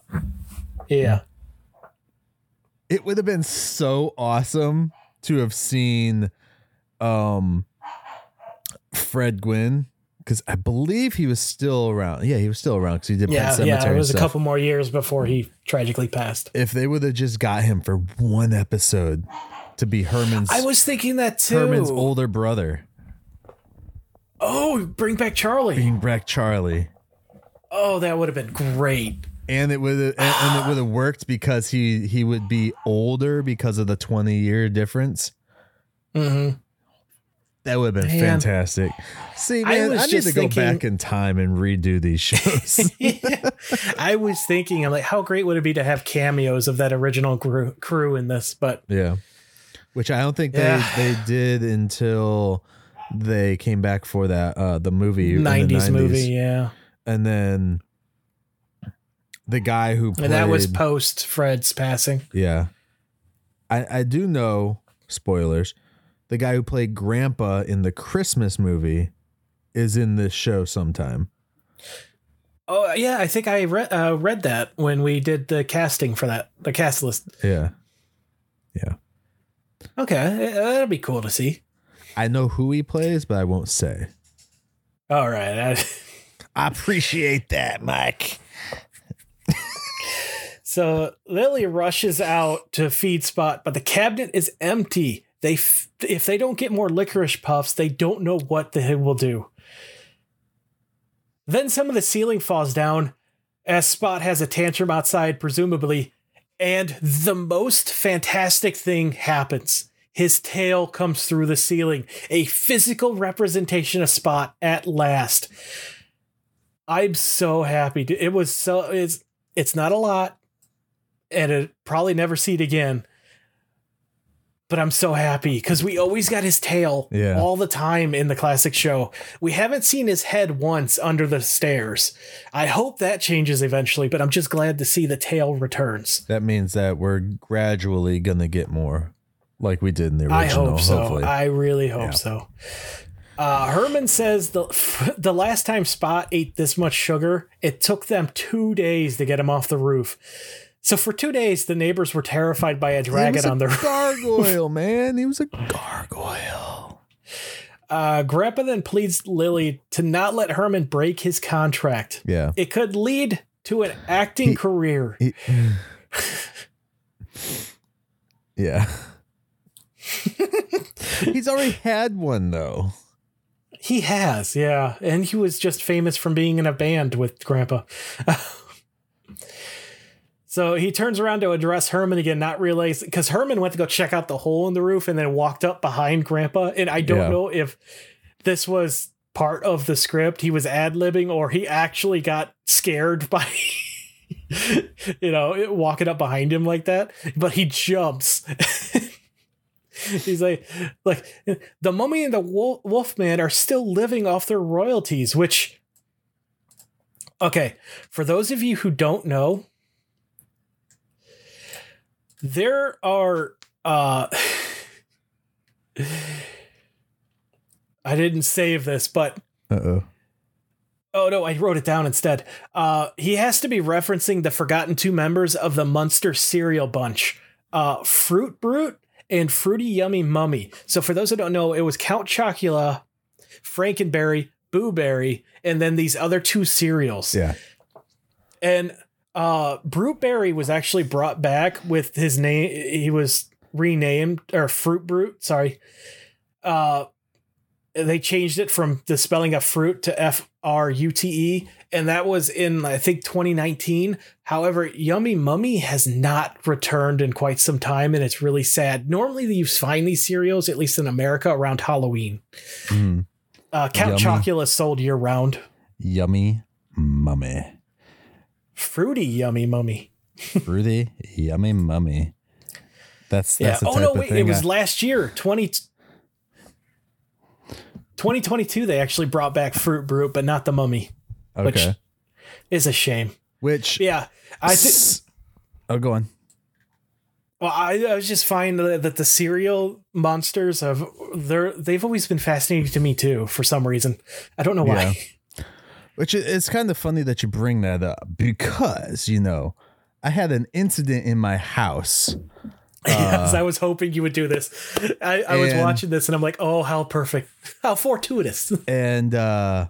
Yeah. It would have been so awesome to have seen um Fred Gwynne because I believe he was still around. Yeah, he was still around because he did Yeah, Cemetery. yeah. It was a couple more years before he tragically passed. If they would have just got him for one episode to be Herman's I was thinking that too. Herman's older brother, oh, bring back Charlie. Bring back Charlie. Oh, that would have been great. And it would and, and it would have worked because he he would be older because of the twenty year difference. hmm That would have been Man. fantastic. See, I man, I, was need just to go thinking- back in time and redo these shows. I was thinking, I'm like, how great would it be to have cameos of that original crew, crew in this? But yeah, which I don't think Yeah. they they did until they came back for that uh the movie in the 90s, 90s. movie, yeah. and then the guy who played And that was post Fred's passing. yeah, I I do know spoilers. The guy who played Grandpa in the Christmas movie is in this show sometime. Oh, yeah. I think I read uh, read that when we did the casting for that, the cast list. Yeah. Yeah. Okay. uh, That'll be cool to see. I know who he plays, but I won't say. All right. I, I appreciate that, Mike. So Lily rushes out to feed Spot, but the cabinet is empty. They, f- if they don't get more licorice puffs, they don't know what the hell will do. Then some of the ceiling falls down as Spot has a tantrum outside, presumably, and the most fantastic thing happens. His tail comes through the ceiling, a physical representation of Spot at last. I'm so happy. It was so it's it's not a lot, and it probably never see it again. but I'm so happy because we always got his tail Yeah. all the time in the classic show. We haven't seen his head once under the stairs. I hope that changes eventually, but I'm just glad to see the tail returns. That means that we're gradually gonna get more, like we did in the original. I hope so. Hopefully, I really hope Yeah. so. Uh, Herman says the the last time Spot ate this much sugar, it took them two days to get him off the roof. So for two days, the neighbors were terrified by a dragon a on the roof. gargoyle, man. He was a gargoyle. Uh, Grandpa then pleads Lily to not let Herman break his contract. Yeah. It could lead to an acting He- career. He- yeah. He's already had one though. He has, yeah. And he was just famous from being in a band with Grandpa. so he turns around to address Herman again, not realizing because Herman went to go check out the hole in the roof and then walked up behind Grandpa. And I don't Yeah. know if this was part of the script. He was ad libbing or he actually got scared by. you know, walking up behind him like that, but he jumps. He's like, like the mummy and the wolf, man are still living off their royalties, which, okay, for those of you who don't know, there are, uh, I didn't save this, but Uh oh. Oh no, I wrote it down instead. Uh, he has to be referencing the forgotten two members of the Munster cereal bunch, uh, Fruit Brute and Fruity Yummy Mummy. So for those who don't know, it was Count Chocula, Frankenberry, Boo Berry, and then these other two cereals. Yeah. And uh, Brute Berry was actually brought back with his name. He was renamed or Fruit Brute. Sorry. Uh, they changed it from the spelling of fruit to F R U T E, and that was in I think 2019. However, Yummy Mummy has not returned in quite some time, and it's really sad. Normally, you find these cereals, at least in America, around Halloween. Mm. Uh, Count Yummy. Chocula sold year round. Yummy mummy. Fruity Yummy Mummy. Fruity yummy mummy. That's Yeah. that's the Oh no, of wait, it was I- last year, 20. 2022, they actually brought back Fruit Brute, but not the Mummy. which- okay. Is a shame. Which Yeah, I think. Oh, go on. Well, I, I was just find that the cereal monsters have they're they've always been fascinating to me too for some reason. I don't know why. Which it's kind of funny that you bring that up because you know I had an incident in my house. yes, I was hoping you would do this. I, I was watching this and I'm like, oh, how perfect, how fortuitous. and uh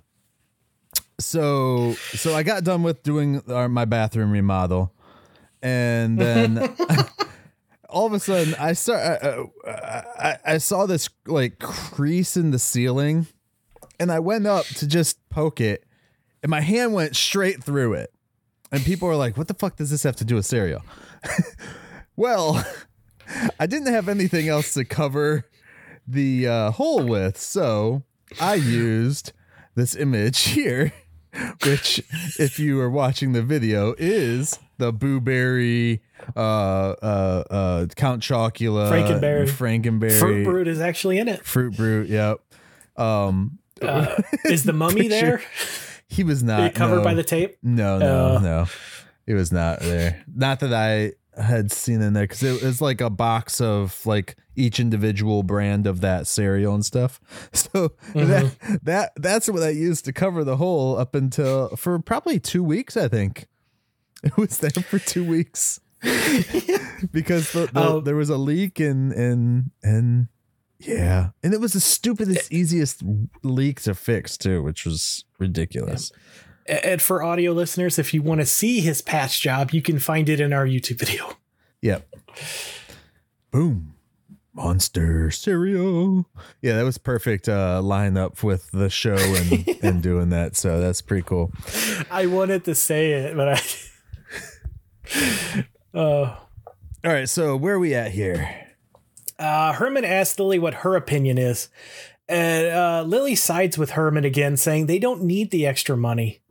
so so I got done with doing our, my bathroom remodel, and then all of a sudden I start I, I, I saw this like crease in the ceiling, and I went up to just poke it, and my hand went straight through it, and people were like, "What the fuck does this have to do with cereal?" well, I didn't have anything else to cover the uh, hole with, so I used this image here, which, if you are watching the video, is the Boo Berry, uh, uh, uh, Count Chocula, Frankenberry. Frankenberry, Fruit Brute is actually in it. Fruit Brute. Yep. Um, Uh, is the mummy there? He was not covered no. by the tape? No, no, Uh. no. It was not there. Not that I had seen in there because it was like a box of like each individual brand of that cereal and stuff. So that that that's what I used to cover the hole up until for probably two weeks. I think it was there for two weeks because the, the, Oh. there was a leak and and and yeah, and it was the stupidest, easiest leak to fix too, which was ridiculous. And for audio listeners, if you want to see his patch job, you can find it in our YouTube video. Yep. Boom. Monster cereal. Yeah, that was perfect uh line up with the show and and doing that. So that's pretty cool. I wanted to say it, but I. Uh, All right, so where are we at here? Uh, Herman asks Lily what her opinion is. And uh, Lily sides with Herman again, saying they don't need the extra money.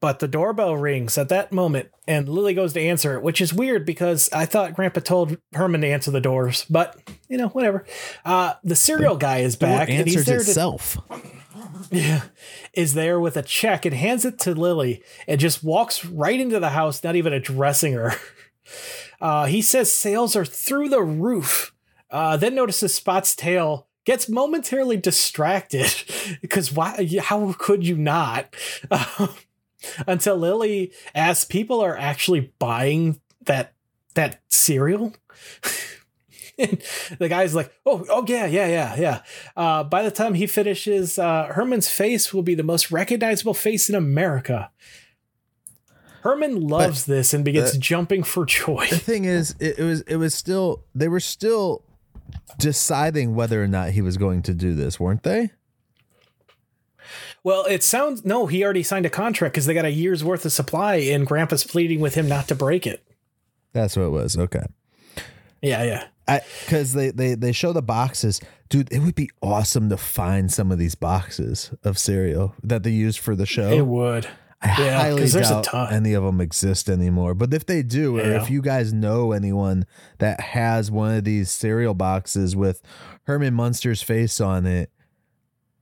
but the doorbell rings at that moment, and Lily goes to answer it, which is weird because I thought Grandpa told Herman to answer the doors, but you know, whatever. Uh, the cereal guy is back, and he's answers to itself. yeah, is there with a check and hands it to Lily and just walks right into the house, not even addressing her. Uh, he says sales are through the roof. Uh, then notices Spot's tail gets momentarily distracted because why? How could you not? Until Lily asks, people are actually buying that that cereal. The guy's like, oh, oh yeah, yeah, yeah, yeah. Uh, by the time he finishes, uh, Herman's face will be the most recognizable face in America. Herman loves this and begins uh, jumping for joy. The thing is, it, it was it was still they were still deciding whether or not he was going to do this, weren't they? Well, it sounds no, he already signed a contract because they got a year's worth of supply, and Grandpa's pleading with him not to break it. That's what it was. Okay. Yeah, yeah. because they, they they show the boxes dude it would be awesome to find some of these boxes of cereal that they used for the show It would. I yeah, highly 'cause there's a doubt any of them exist anymore but if they do or if you guys know anyone that has one of these cereal boxes with herman munster's face on it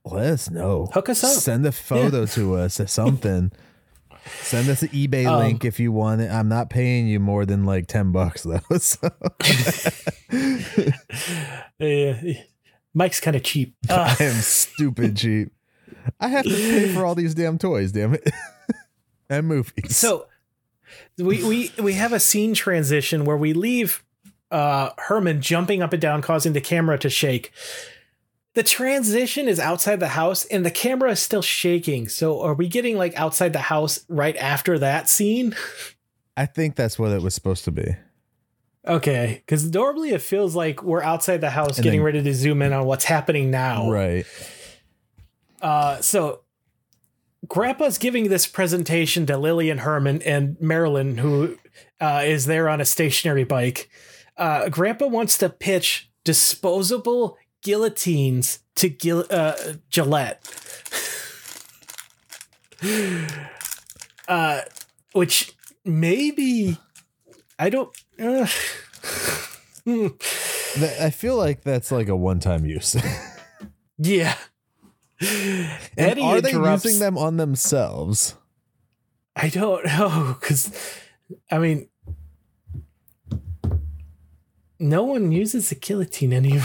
let us know Hook us up. send a photo to us or something Send us an eBay Um, link if you want it. I'm not paying you more than like 10 bucks though. So Uh, Mike's kind of cheap. Uh, I am stupid cheap. I have to pay for all these damn toys, damn it. And movies. so we we we have a scene transition where we leave uh, Herman jumping up and down, causing the camera to shake. The transition is outside the house, and the camera is still shaking. So, are we getting like outside the house right after that scene? I think that's what it was supposed to be. Okay, because normally it feels like we're outside the house, And getting then- ready to zoom in on what's happening now. Right. Uh, so Grandpa's giving this presentation to Lily and Herman and Marilyn, who uh, is there on a stationary bike. Uh, Grandpa wants to pitch disposable guillotines to Gil- uh, Gillette, uh, which maybe I don't. Uh. I feel like that's like a one time use. yeah. and are they using them on themselves? I don't know because I mean, no one uses a guillotine anymore.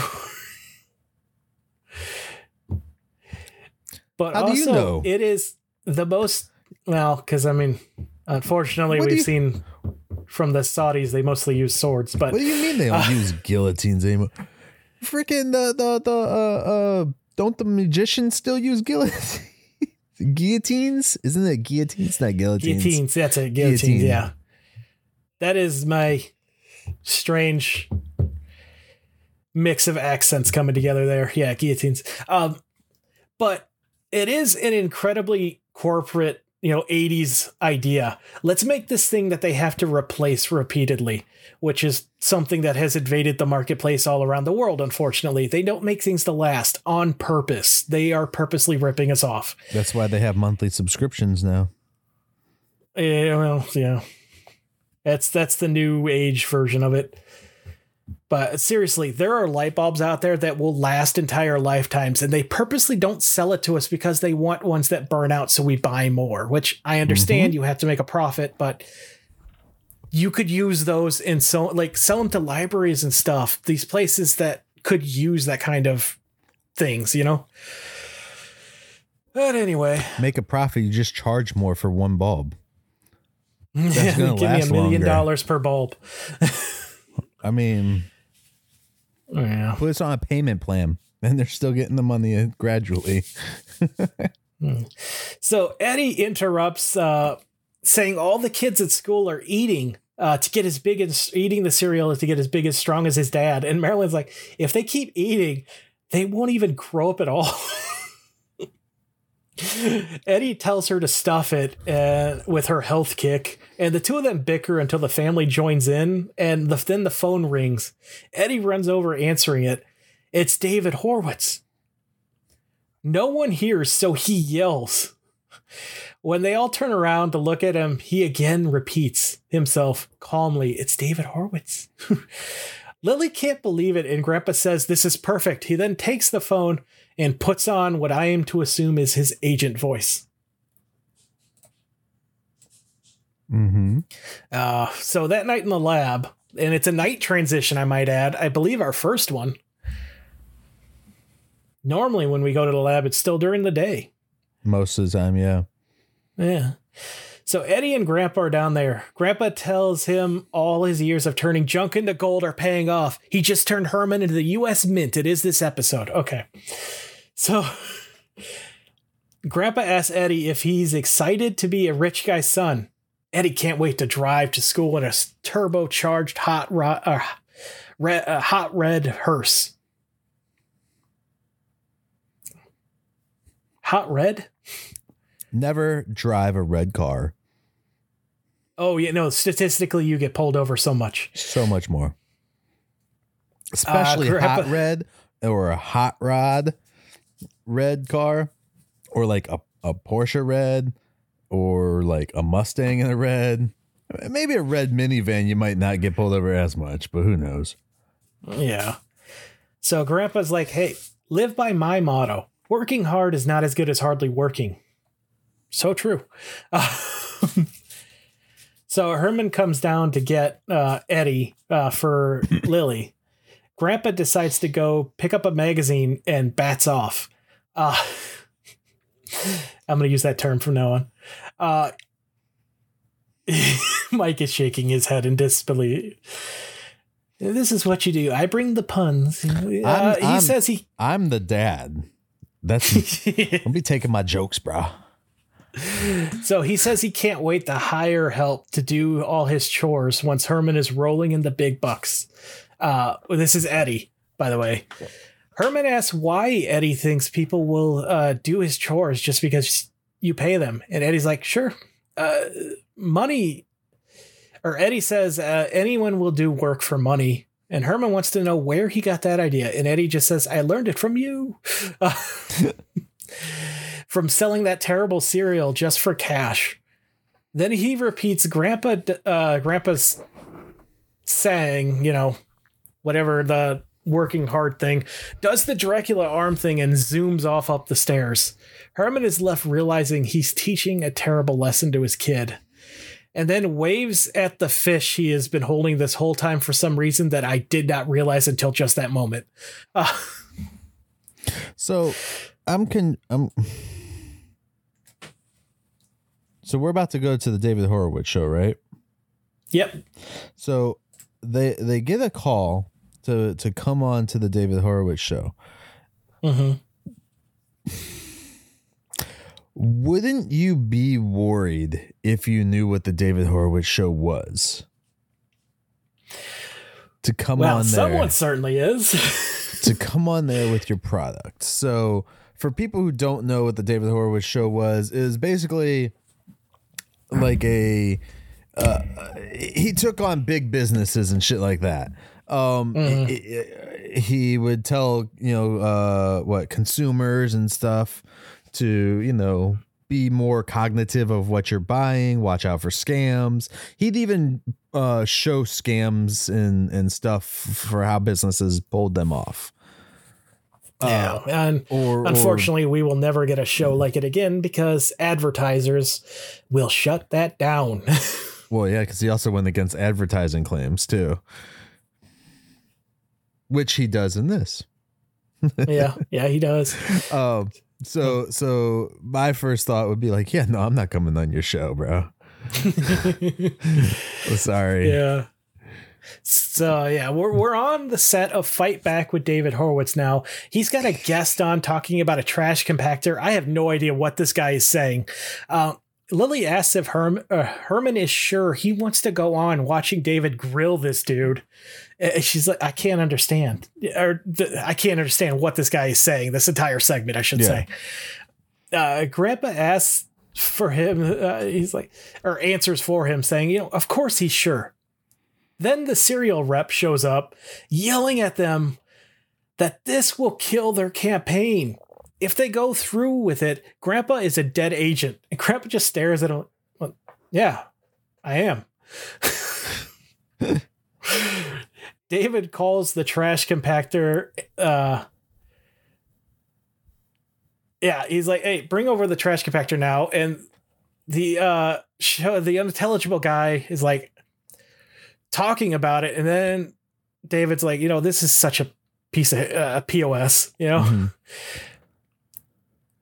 but How do also, you know? it is the most well because I mean, unfortunately, What we've you- seen from the Saudis they mostly use swords, but What do you mean they don't use guillotines anymore? Freaking the the the uh uh don't the magicians still use guillotines? guillotines? Isn't it guillotines? Not guillotines. guillotines. That's it. Guillotines. Guillotine. Yeah, that is my strange mix of accents coming together there. Yeah, guillotines. Um, but it is an incredibly corporate, you know, 80s idea. Let's make this thing that they have to replace repeatedly, which is something that has invaded the marketplace all around the world, unfortunately. They don't make things to last on purpose. They are purposely ripping us off. That's why they have monthly subscriptions now. Yeah, well, yeah. That's that's the new age version of it. But seriously, there are light bulbs out there that will last entire lifetimes, and they purposely don't sell it to us because they want ones that burn out so we buy more, which I mm-hmm. understand you have to make a profit, but you could use those in so like sell them to libraries and stuff, these places that could use that kind of things, you know? But anyway, Make a profit, you just charge more for one bulb. yeah, gonna give me a million longer. dollars per bulb. I mean, Yeah. put us on a payment plan. And they're still getting the money gradually. So Eddie interrupts, uh, saying all the kids at school are eating uh, to get as big as eating the cereal is to get as big as strong as his dad. And Marilyn's like, if they keep eating, they won't even grow up at all. Eddie tells her to stuff it uh, with her health kick, and the two of them bicker until the family joins in, and the, then the phone rings. Eddie runs over answering it. It's David Horowitz. No one hears, so he yells. when they all turn around to look at him, he again repeats himself calmly, It's David Horowitz. Lily can't believe it, and Grandpa says, This is perfect. He then takes the phone and puts on what I am to assume is his agent voice. Mm-hmm. Uh, so that night in the lab, and it's a night transition, I might add. I believe our first one. Normally, when we go to the lab, it's still during the day. Most of the time, yeah. Yeah. So Eddie and Grandpa are down there. Grandpa tells him all his years of turning junk into gold are paying off. He just turned Herman into the U.S. Mint. It is this episode. Okay. So Grandpa asks Eddie if he's excited to be a rich guy's son. Eddie can't wait to drive to school in a turbocharged hot rod, uh, red, uh, hot red hearse. Hot red? Never drive a red car. Oh, yeah, no, statistically, you get pulled over so much. So much more. Especially Uh, hot red or a hot rod red car or like a, a Porsche red or like a Mustang in a red. Maybe a red minivan, you might not get pulled over as much, but who knows? Yeah. So Grandpa's like, hey, live by my motto. Working hard is not as good as hardly working. So true. Uh, so Herman comes down to get uh, Eddie uh, for Lily. Grandpa decides to go pick up a magazine and bats off. Uh, I'm going to use that term from now on. Uh, Mike is shaking his head in disbelief. This is what you do. I bring the puns. Uh, he I'm- says he. I'm the dad. That's I'll be taking my jokes, bro. so he says he can't wait to hire help to do all his chores once Herman is rolling in the big bucks. Uh, this is Eddie, by the way. Herman asks why Eddie thinks people will uh, do his chores just because you pay them, and Eddie's like, "Sure, uh, money." Or Eddie says uh, anyone will do work for money, and Herman wants to know where he got that idea, and Eddie just says, "I learned it from you." From selling that terrible cereal just for cash. Then he repeats Grandpa uh, Grandpa's saying, you know, whatever the working hard thing, does the Dracula arm thing and zooms off up the stairs. Herman is left realizing he's teaching a terrible lesson to his kid. And then waves at the fish he has been holding this whole time for some reason that I did not realize until just that moment. Uh, So I'm con I'm So we're about to go to the David Horowitz show, right? yep. So they they get a call to to come on to the David Horowitz show. hmm Wouldn't you be worried if you knew what the David Horowitz show was? To come Well, on there. someone certainly is. to come on there with your product. So, for people who don't know what the David Horowitz show was, is basically like a uh, he took on big businesses and shit like that. Um, Mhm. he, he would tell you know uh, what consumers and stuff to you know be more cognitive of what you're buying. Watch out for scams. He'd even uh, show scams and and stuff for how businesses pulled them off. yeah, and Or or- unfortunately, we will never get a show like it again because advertisers will shut that down. well, yeah, because he also went against advertising claims too, which he does in this. yeah, yeah, he does. Um, so so my first thought would be like, yeah, no, I'm not coming on your show, bro. Sorry. Yeah. So yeah, we're we're on the set of Fight Back with David Horowitz now. He's got a guest on talking about a trash compactor. I have no idea what this guy is saying. Uh, Lily asks if Herm, uh, Herman is sure he wants to go on watching David grill this dude. Uh, She's like, I can't understand, or I can't understand what this guy is saying. This entire segment, I should Yeah. say. Uh, Grandpa asks for him. Uh, he's like, or answers for him, saying, you know, of course he's sure. Then the cereal rep shows up, yelling at them that this will kill their campaign. if they go through with it, Grandpa is a dead agent. And Grandpa just stares at him. Well, yeah, I am. David calls the trash compactor. Uh, yeah, he's like, "Hey, bring over the trash compactor now." And the uh, show the unintelligible guy is like talking about it, and then David's like, "You know, this is such a piece of uh, pos," you know. Mhm.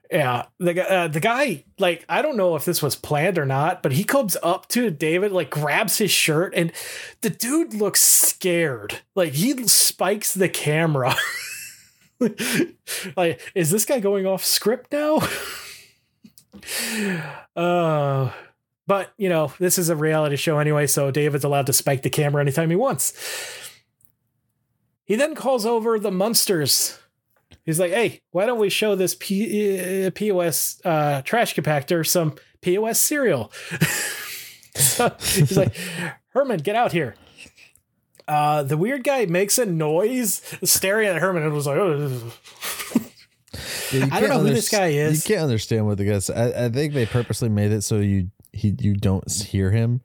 Yeah, the uh, the guy, like, I don't know if this was planned or not, but he comes up to David, like, grabs his shirt, and the dude looks scared. Like, he spikes the camera. like, is this guy going off script now? uh, but you know, this is a reality show anyway, so David's allowed to spike the camera anytime he wants. He then calls over the Munsters. He's like, "Hey, why don't we show this P- uh, POS uh, trash compactor some POS cereal?" so he's like, "Herman, get out here." Uh, the weird guy makes a noise, staring at Herman, and was like, "Oh." Yeah, I don't know who this guy is. You can't understand what the guy's. I, I think they purposely made it so you he you don't hear him.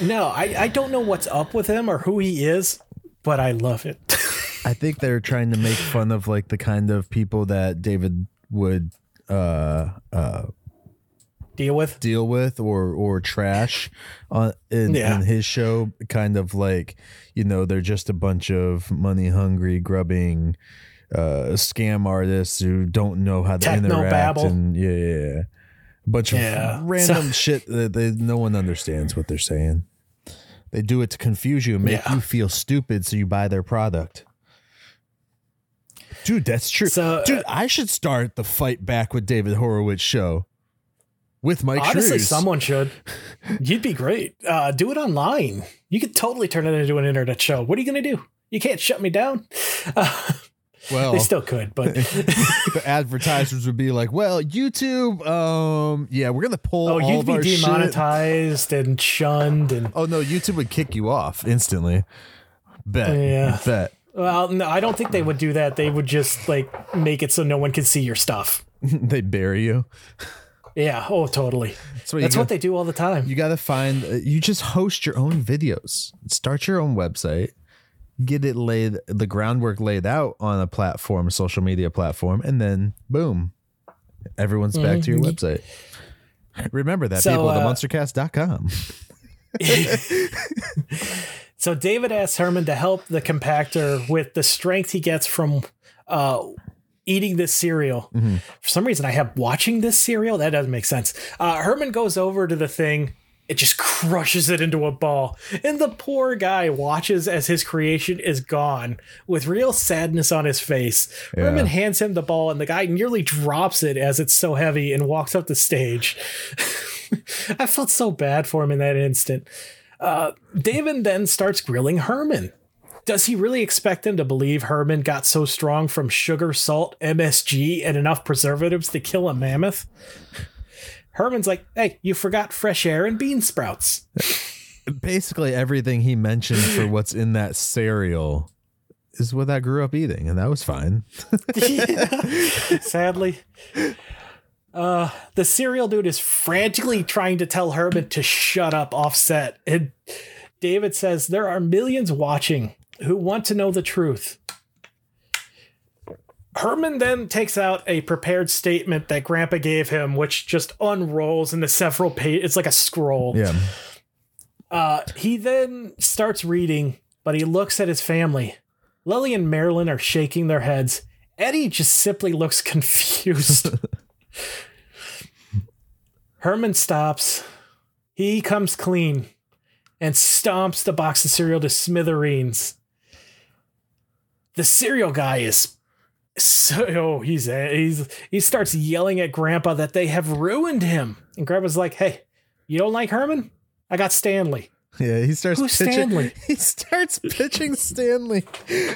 No, I, I don't know what's up with him or who he is, but I love it. I think they're trying to make fun of like the kind of people that David would uh uh Deal with. deal with or or trash on in, Yeah. in his show kind of like you know they're just a bunch of money hungry grubbing uh scam artists who don't know how to Techno interact babble. and yeah, yeah, yeah. a bunch of Yeah. random shit that they, no one understands what they're saying they do it to confuse you and make Yeah. you feel stupid so you buy their product dude that's true So, dude i should start the fight back with david horowitz show with Myke Honestly, Shrews. someone should. You'd be great. Uh, do it online. You could totally turn it into an internet show. What are you going to do? You can't shut me down. Uh, well, they still could, but the advertisers would be like, "Well, YouTube, um, yeah, we're gonna pull all our oh, you'd be our shit." demonetized and shunned. And Oh no, YouTube would kick you off instantly. Bet, Yeah. bet. Well, no, I don't think they would do that. They would just like make it so no one can see your stuff. they bury you. Yeah. Oh, totally. That's what That's what they do all the time. You got to find. Uh, you just host your own videos. Start your own website. Get it laid, the groundwork laid out on a platform, a social media platform, and then boom, everyone's back to your website. Remember that So, people, uh, themunstercast.com. So David asks Herman to help the compactor with the strength he gets from uh, eating this cereal. For some reason, I have watching this cereal. That doesn't make sense. Uh, Herman goes over to the thing. It just crushes it into a ball. And the poor guy watches as his creation is gone with real sadness on his face. Yeah. Herman hands him the ball, and the guy nearly drops it as it's so heavy and walks up the stage. I felt so bad for him in that instant. Uh, David then starts grilling Herman. Does he really expect him to believe Herman got so strong from sugar, salt, MSG, and enough preservatives to kill a mammoth? Herman's like, hey, you forgot fresh air and bean sprouts. Basically, everything he mentioned for what's in that cereal is what I grew up eating, and that was fine. Sadly. Uh, the cereal dude is frantically trying to tell Herman to shut up offset. And David says there are millions watching who want to know the truth. Herman then takes out a prepared statement that Grandpa gave him, which just unrolls into several pages. It's like a scroll. Yeah. Uh, he then starts reading, but he looks at his family. Lily and Marilyn are shaking their heads. Eddie just simply looks confused. Herman stops. He comes clean and stomps the box of cereal to smithereens. The cereal guy is so oh, he's he's he starts yelling at Grandpa that they have ruined him. And Grandpa's like, "Hey, you don't like Herman? I got Stanley." Yeah, he starts Who's pitching. Stanley? He starts pitching Stanley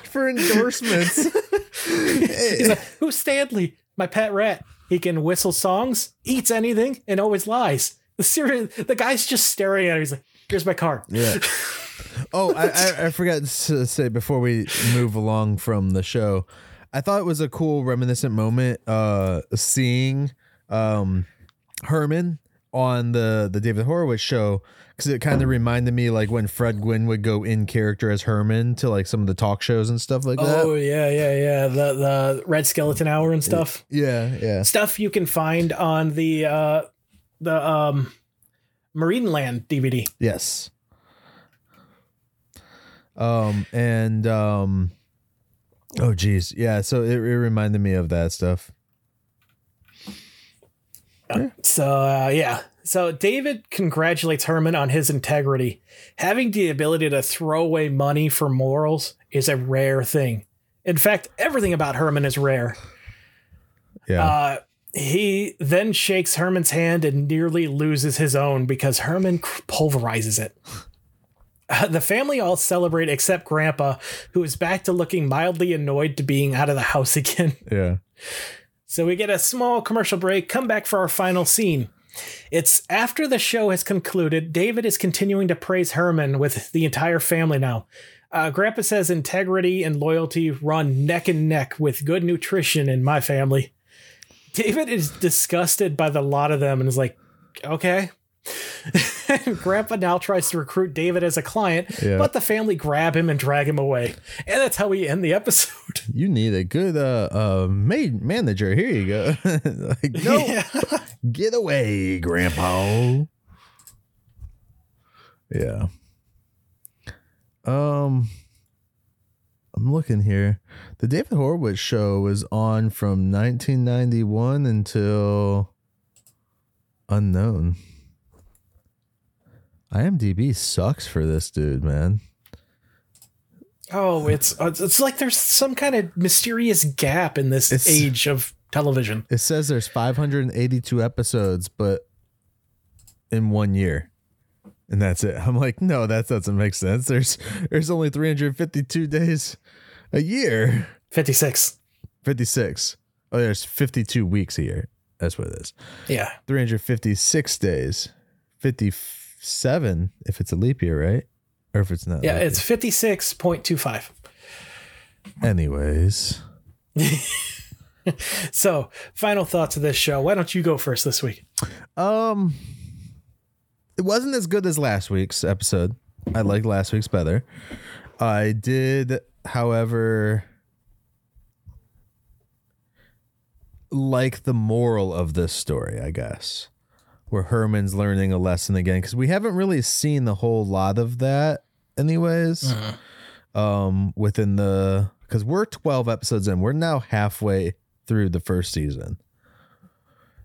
for endorsements. Like, "Who's Stanley? My pet rat. He can whistle songs, eats anything, and always lies." The cereal, the guy's just staring at him. He's like, "Here's my card." Yeah. Oh, I, I, I forgot to say before we move along from the show. I thought it was a cool reminiscent moment uh seeing um Herman on the the David Horowitz show because it kind of reminded me like when Fred Gwynne would go in character as Herman to like some of the talk shows and stuff like that. Oh yeah, yeah, yeah. The the Red Skelton Hour and stuff. Yeah, yeah. Stuff you can find on the uh the um Marineland DVD. Yes. Um and um oh geez. Yeah, so it, it reminded me of that stuff. So uh, yeah. So David congratulates Herman on his integrity. Having the ability to throw away money for morals is a rare thing. In fact, everything about Herman is rare. Yeah. Uh, he then shakes Herman's hand and nearly loses his own because Herman pulverizes it. Uh, the family all celebrate except Grandpa, who is back to looking mildly annoyed to being out of the house again. yeah. So we get a small commercial break, come back for our final scene. It's after the show has concluded, David is continuing to praise Herman with the entire family now. Uh, Grandpa says integrity and loyalty run neck and neck with good nutrition in my family. David is disgusted by the lot of them and is like, okay. Grandpa now tries to recruit David as a client, Yeah. but the family grab him and drag him away. And that's how we end the episode. You need a good uh uh maid manager. Here you go. like, no, Yeah. get away, Grandpa. Yeah. Um I'm looking here. The David Horowitz show was on from 1991 until unknown. IMDb sucks for this dude, man. Oh, it's it's like there's some kind of mysterious gap in this It's- age of television. It says there's 582 episodes, but in one year. And that's it. I'm like, no, that doesn't make sense. There's there's only 352 days a year. 56. 56. Oh, there's 52 weeks a year. That's what it is. Yeah. 356 days. 57 if it's a leap year, right? Or if it's not. Yeah, it's 56.25. anyways. So, final thoughts of this show. Why don't you go first this week? Um, it wasn't as good as last week's episode. I liked last week's better. I did, however, like the moral of this story, I guess, where Herman's learning a lesson again because we haven't really seen the whole lot of that, anyways. Um, within the because we're twelve episodes in, we're now halfway through the first season.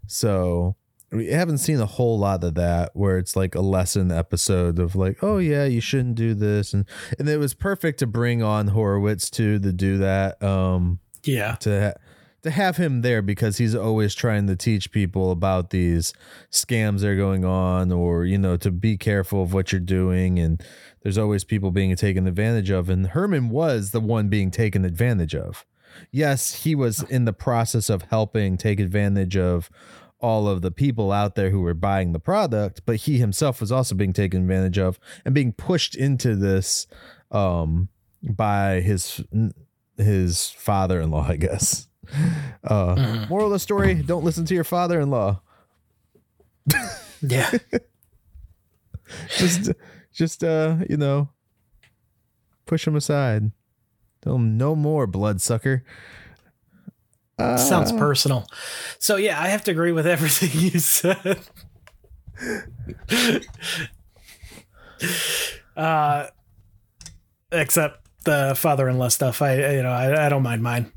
So we haven't seen a whole lot of that where it's like a lesson episode of like, oh yeah, you shouldn't do this, and and it was perfect to bring on Horowitz too to do that. Um, Yeah. to ha- to have him there because he's always trying to teach people about these scams that are going on, or you know, to be careful of what you're doing, and there's always people being taken advantage of, and Herman was the one being taken advantage of. Yes, he was in the process of helping take advantage of all of the people out there who were buying the product, but he himself was also being taken advantage of and being pushed into this um, by his his father-in-law, I guess. Uh, Moral of the story: Don't listen to your father-in-law. Yeah. Just, just uh, you know, push him aside. Tell him no more, bloodsucker. Uh, Sounds personal. So, yeah, I have to agree with everything you said. uh, except the father in law stuff. I, you know, I, I don't mind mine.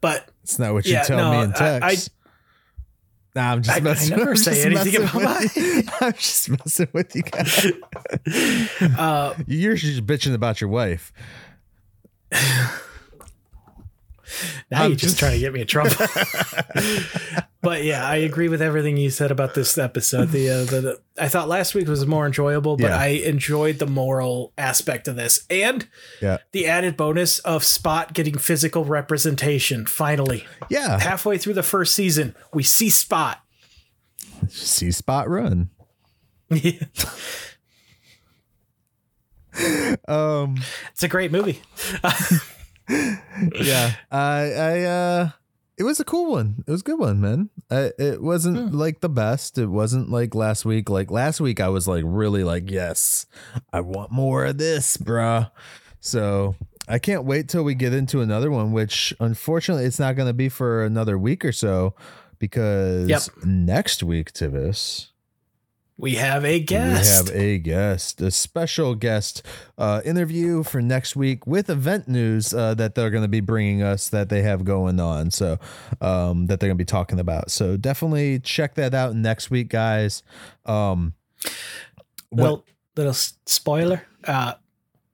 But It's not what you Yeah, tell no, me in I- text. nah, I'm just I- I messing. never I'm say anything about with you. I'm just messing with you guys. uh, You're just bitching about your wife. Now you're just trying to get me in trouble. but yeah, I agree with everything you said about this episode. The, uh, the, the I thought last week was more enjoyable, but Yeah. I enjoyed the moral aspect of this and Yeah, the added bonus of Spot getting physical representation. Finally, yeah. halfway through the first season, we see Spot. See spot run. it's Um, it's a great movie. Yeah, I, I, uh, it was a cool one. It was a good one, man. I, it wasn't Hmm. like the best. It wasn't like last week. Like last week, I was like really like, yes, I want more of this, bruh. So I can't wait till we get into another one, which unfortunately it's not going to be for another week or so because Yep. next week, Tivis. We have a guest. We have a guest, a special guest uh, interview for next week with event news uh, that they're going to be bringing us that they have going on. So um, that they're going to be talking about. So definitely check that out next week, guys. Um, what- Well, little spoiler. Uh,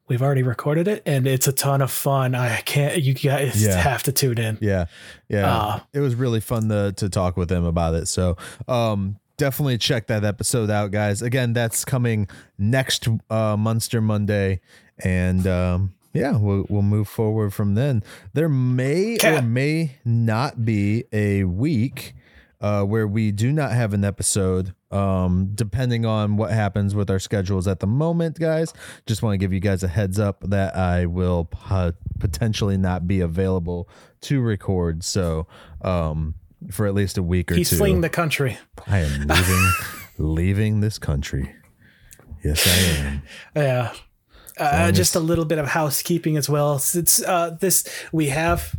we've already recorded it, and it's a ton of fun. I can't. You guys Yeah. have to tune in. yeah, yeah, Uh, it was really fun to to talk with them about it. So um, definitely check that episode out, guys. Again, that's coming next uh, Munster Monday, and um, yeah, we'll we'll move forward from then. There may or may not be a week uh, where we do not have an episode. Um, depending on what happens with our schedules at the moment, guys. Just want to give you guys a heads up that I will po- potentially not be available to record. So, um, for at least a week or he's two, fleeing the country. I am leaving, leaving this country. Yes, I am. Yeah. Uh, just a little bit of housekeeping as well. Since uh, this, we have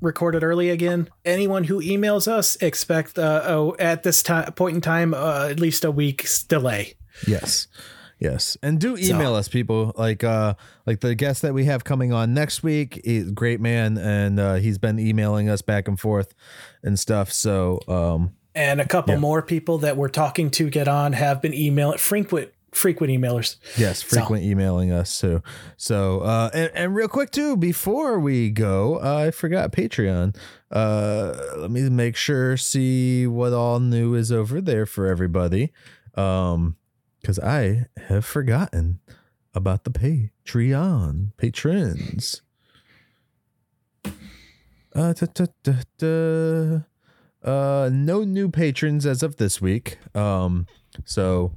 recorded early again. Anyone who emails us expect uh, oh, at this time point in time uh, at least a week's delay. Yes. Yes. And do email us people like uh like the guest that we have coming on next week, he's a great man and uh he's been emailing us back and forth and stuff. So um And a couple Yeah. more people that we're talking to get on have been emailing frequent frequent emailers. yes, So- frequent emailing us too. So uh and, and real quick too, before we go, uh, I forgot Patreon. Uh let me make sure see what all new is over there for everybody. Um because I have forgotten about the Patreon patrons. Uh, da, da, da, uh, no new patrons as of this week. Um, so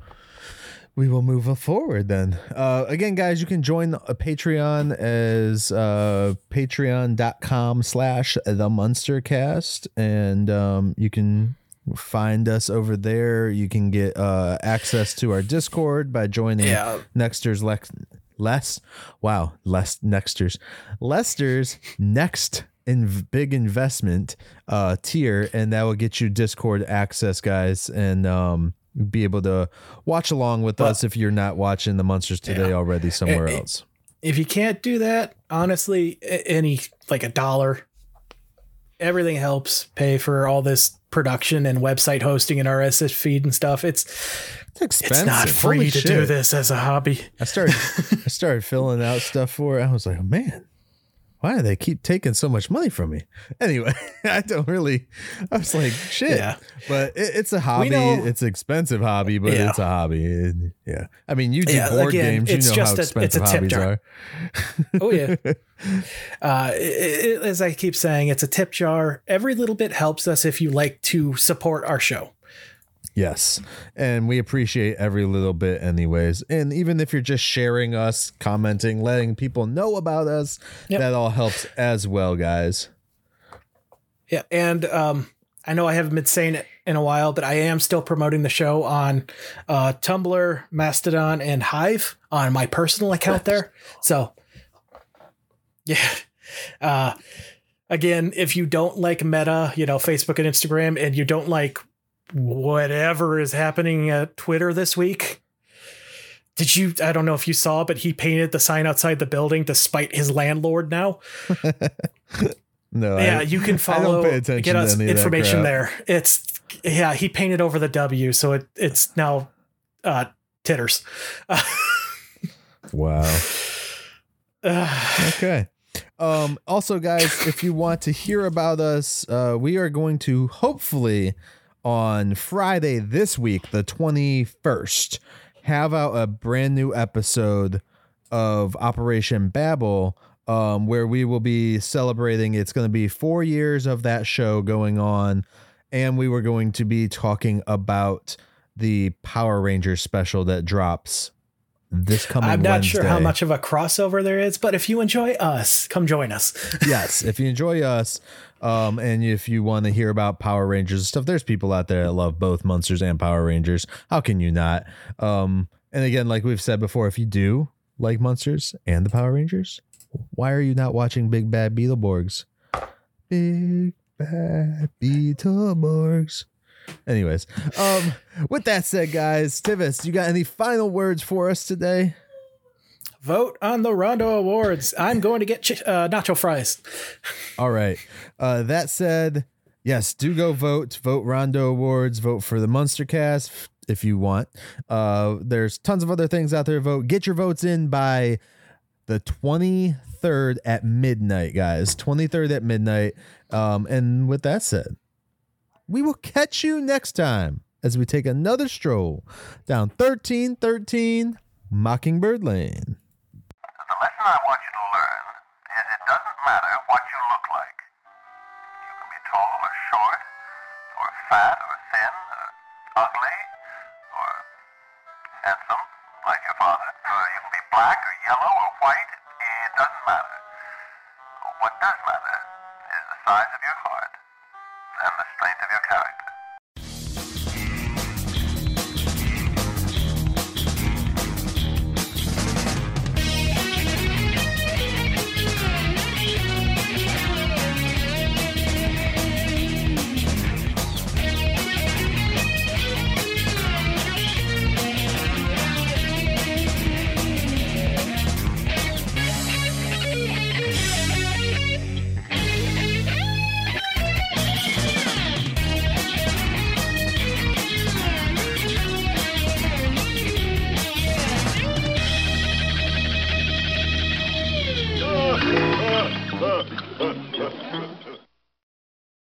we will move forward then. Uh, again, guys, you can join a Patreon as uh, patreon.com slash the Munstercast. And um, you can find us over there. You can get uh, access to our Discord by joining Yeah. Nexter's Lex. Less, wow, less Nexter's, Lester's next in big investment uh tier, and that will get you Discord access, guys, and um be able to watch along with But- us if you're not watching the Munsters today Yeah. already somewhere eh, else. If you can't do that, honestly, any like a dollar, everything helps pay for all this production and website hosting and RSS feed and stuff. It's It's expensive. it's not free Holy to do this as a hobby. I started I started filling out stuff for it. I was like, oh, man, why do they keep taking so much money from me? Anyway, I don't really. I was like, shit. Yeah. But it, it's a hobby. know- it's an expensive hobby, but Yeah. it's a hobby. And, yeah. I mean, you do Yeah, board again, games. You know just how a- it's a expensive tip hobbies jar. are. Oh yeah. uh, it, it- as I keep saying, it's a tip jar. Every little bit helps us if you like to support our show. Yes. And we appreciate every little bit, anyways. And even if you're just sharing us, commenting, letting people know about us, Yep. that all helps as well, guys. Yeah, and um, I know I haven't been saying it in a while, but I am still promoting the show on uh, Tumblr, Mastodon, and Hive on my personal account there. So, yeah. Uh, again, if you don't like Meta, you know, Facebook and Instagram, and you don't like whatever is happening at Twitter this week. Did you? I don't know if you saw, but he painted the sign outside the building to spite his landlord now. No, yeah, I, you can follow get us any of that information there. It's yeah, he painted over the W, so it it's now uh titters. Wow. Okay. Um, also, guys, if you want to hear about us, uh, we are going to hopefully on Friday this week, the 21st, have out a brand new episode of Operation Babel, um, where we will be celebrating. It's going to be four years of that show going on, and we were going to be talking about the Power Rangers special that drops this coming. I'm not sure how much of a crossover there is, but if you enjoy us, come join us. yes, if you enjoy us, um, and if you want to hear about Power Rangers and stuff, there's people out there that love both Munsters and Power Rangers. How can you not? Um, and again, like we've said before, if you do like Munsters and the Power Rangers, why are you not watching Big Bad Beetleborgs? Big Bad Beetleborgs. Anyways, um, with that said, guys, Tivis, you got any final words for us today? Vote on the Rondo Awards. I'm going to get ch- uh, nacho fries. All right. Uh, that said, yes, do go vote. Vote Rondo Awards. Vote for the Munster Cast if you want. Uh, there's tons of other things out there. Vote. Get your votes in by the 23rd at midnight, guys. 23rd at midnight. Um, and with that said, we will catch you next time as we take another stroll down 1313 Mockingbird Lane. The lesson I want you to learn is it doesn't matter what you look like. You can be tall or short, or fat or thin, or ugly, or handsome, like your father. Or you can be black or yellow or white. It doesn't matter. What does matter is the size of your heart and of your character.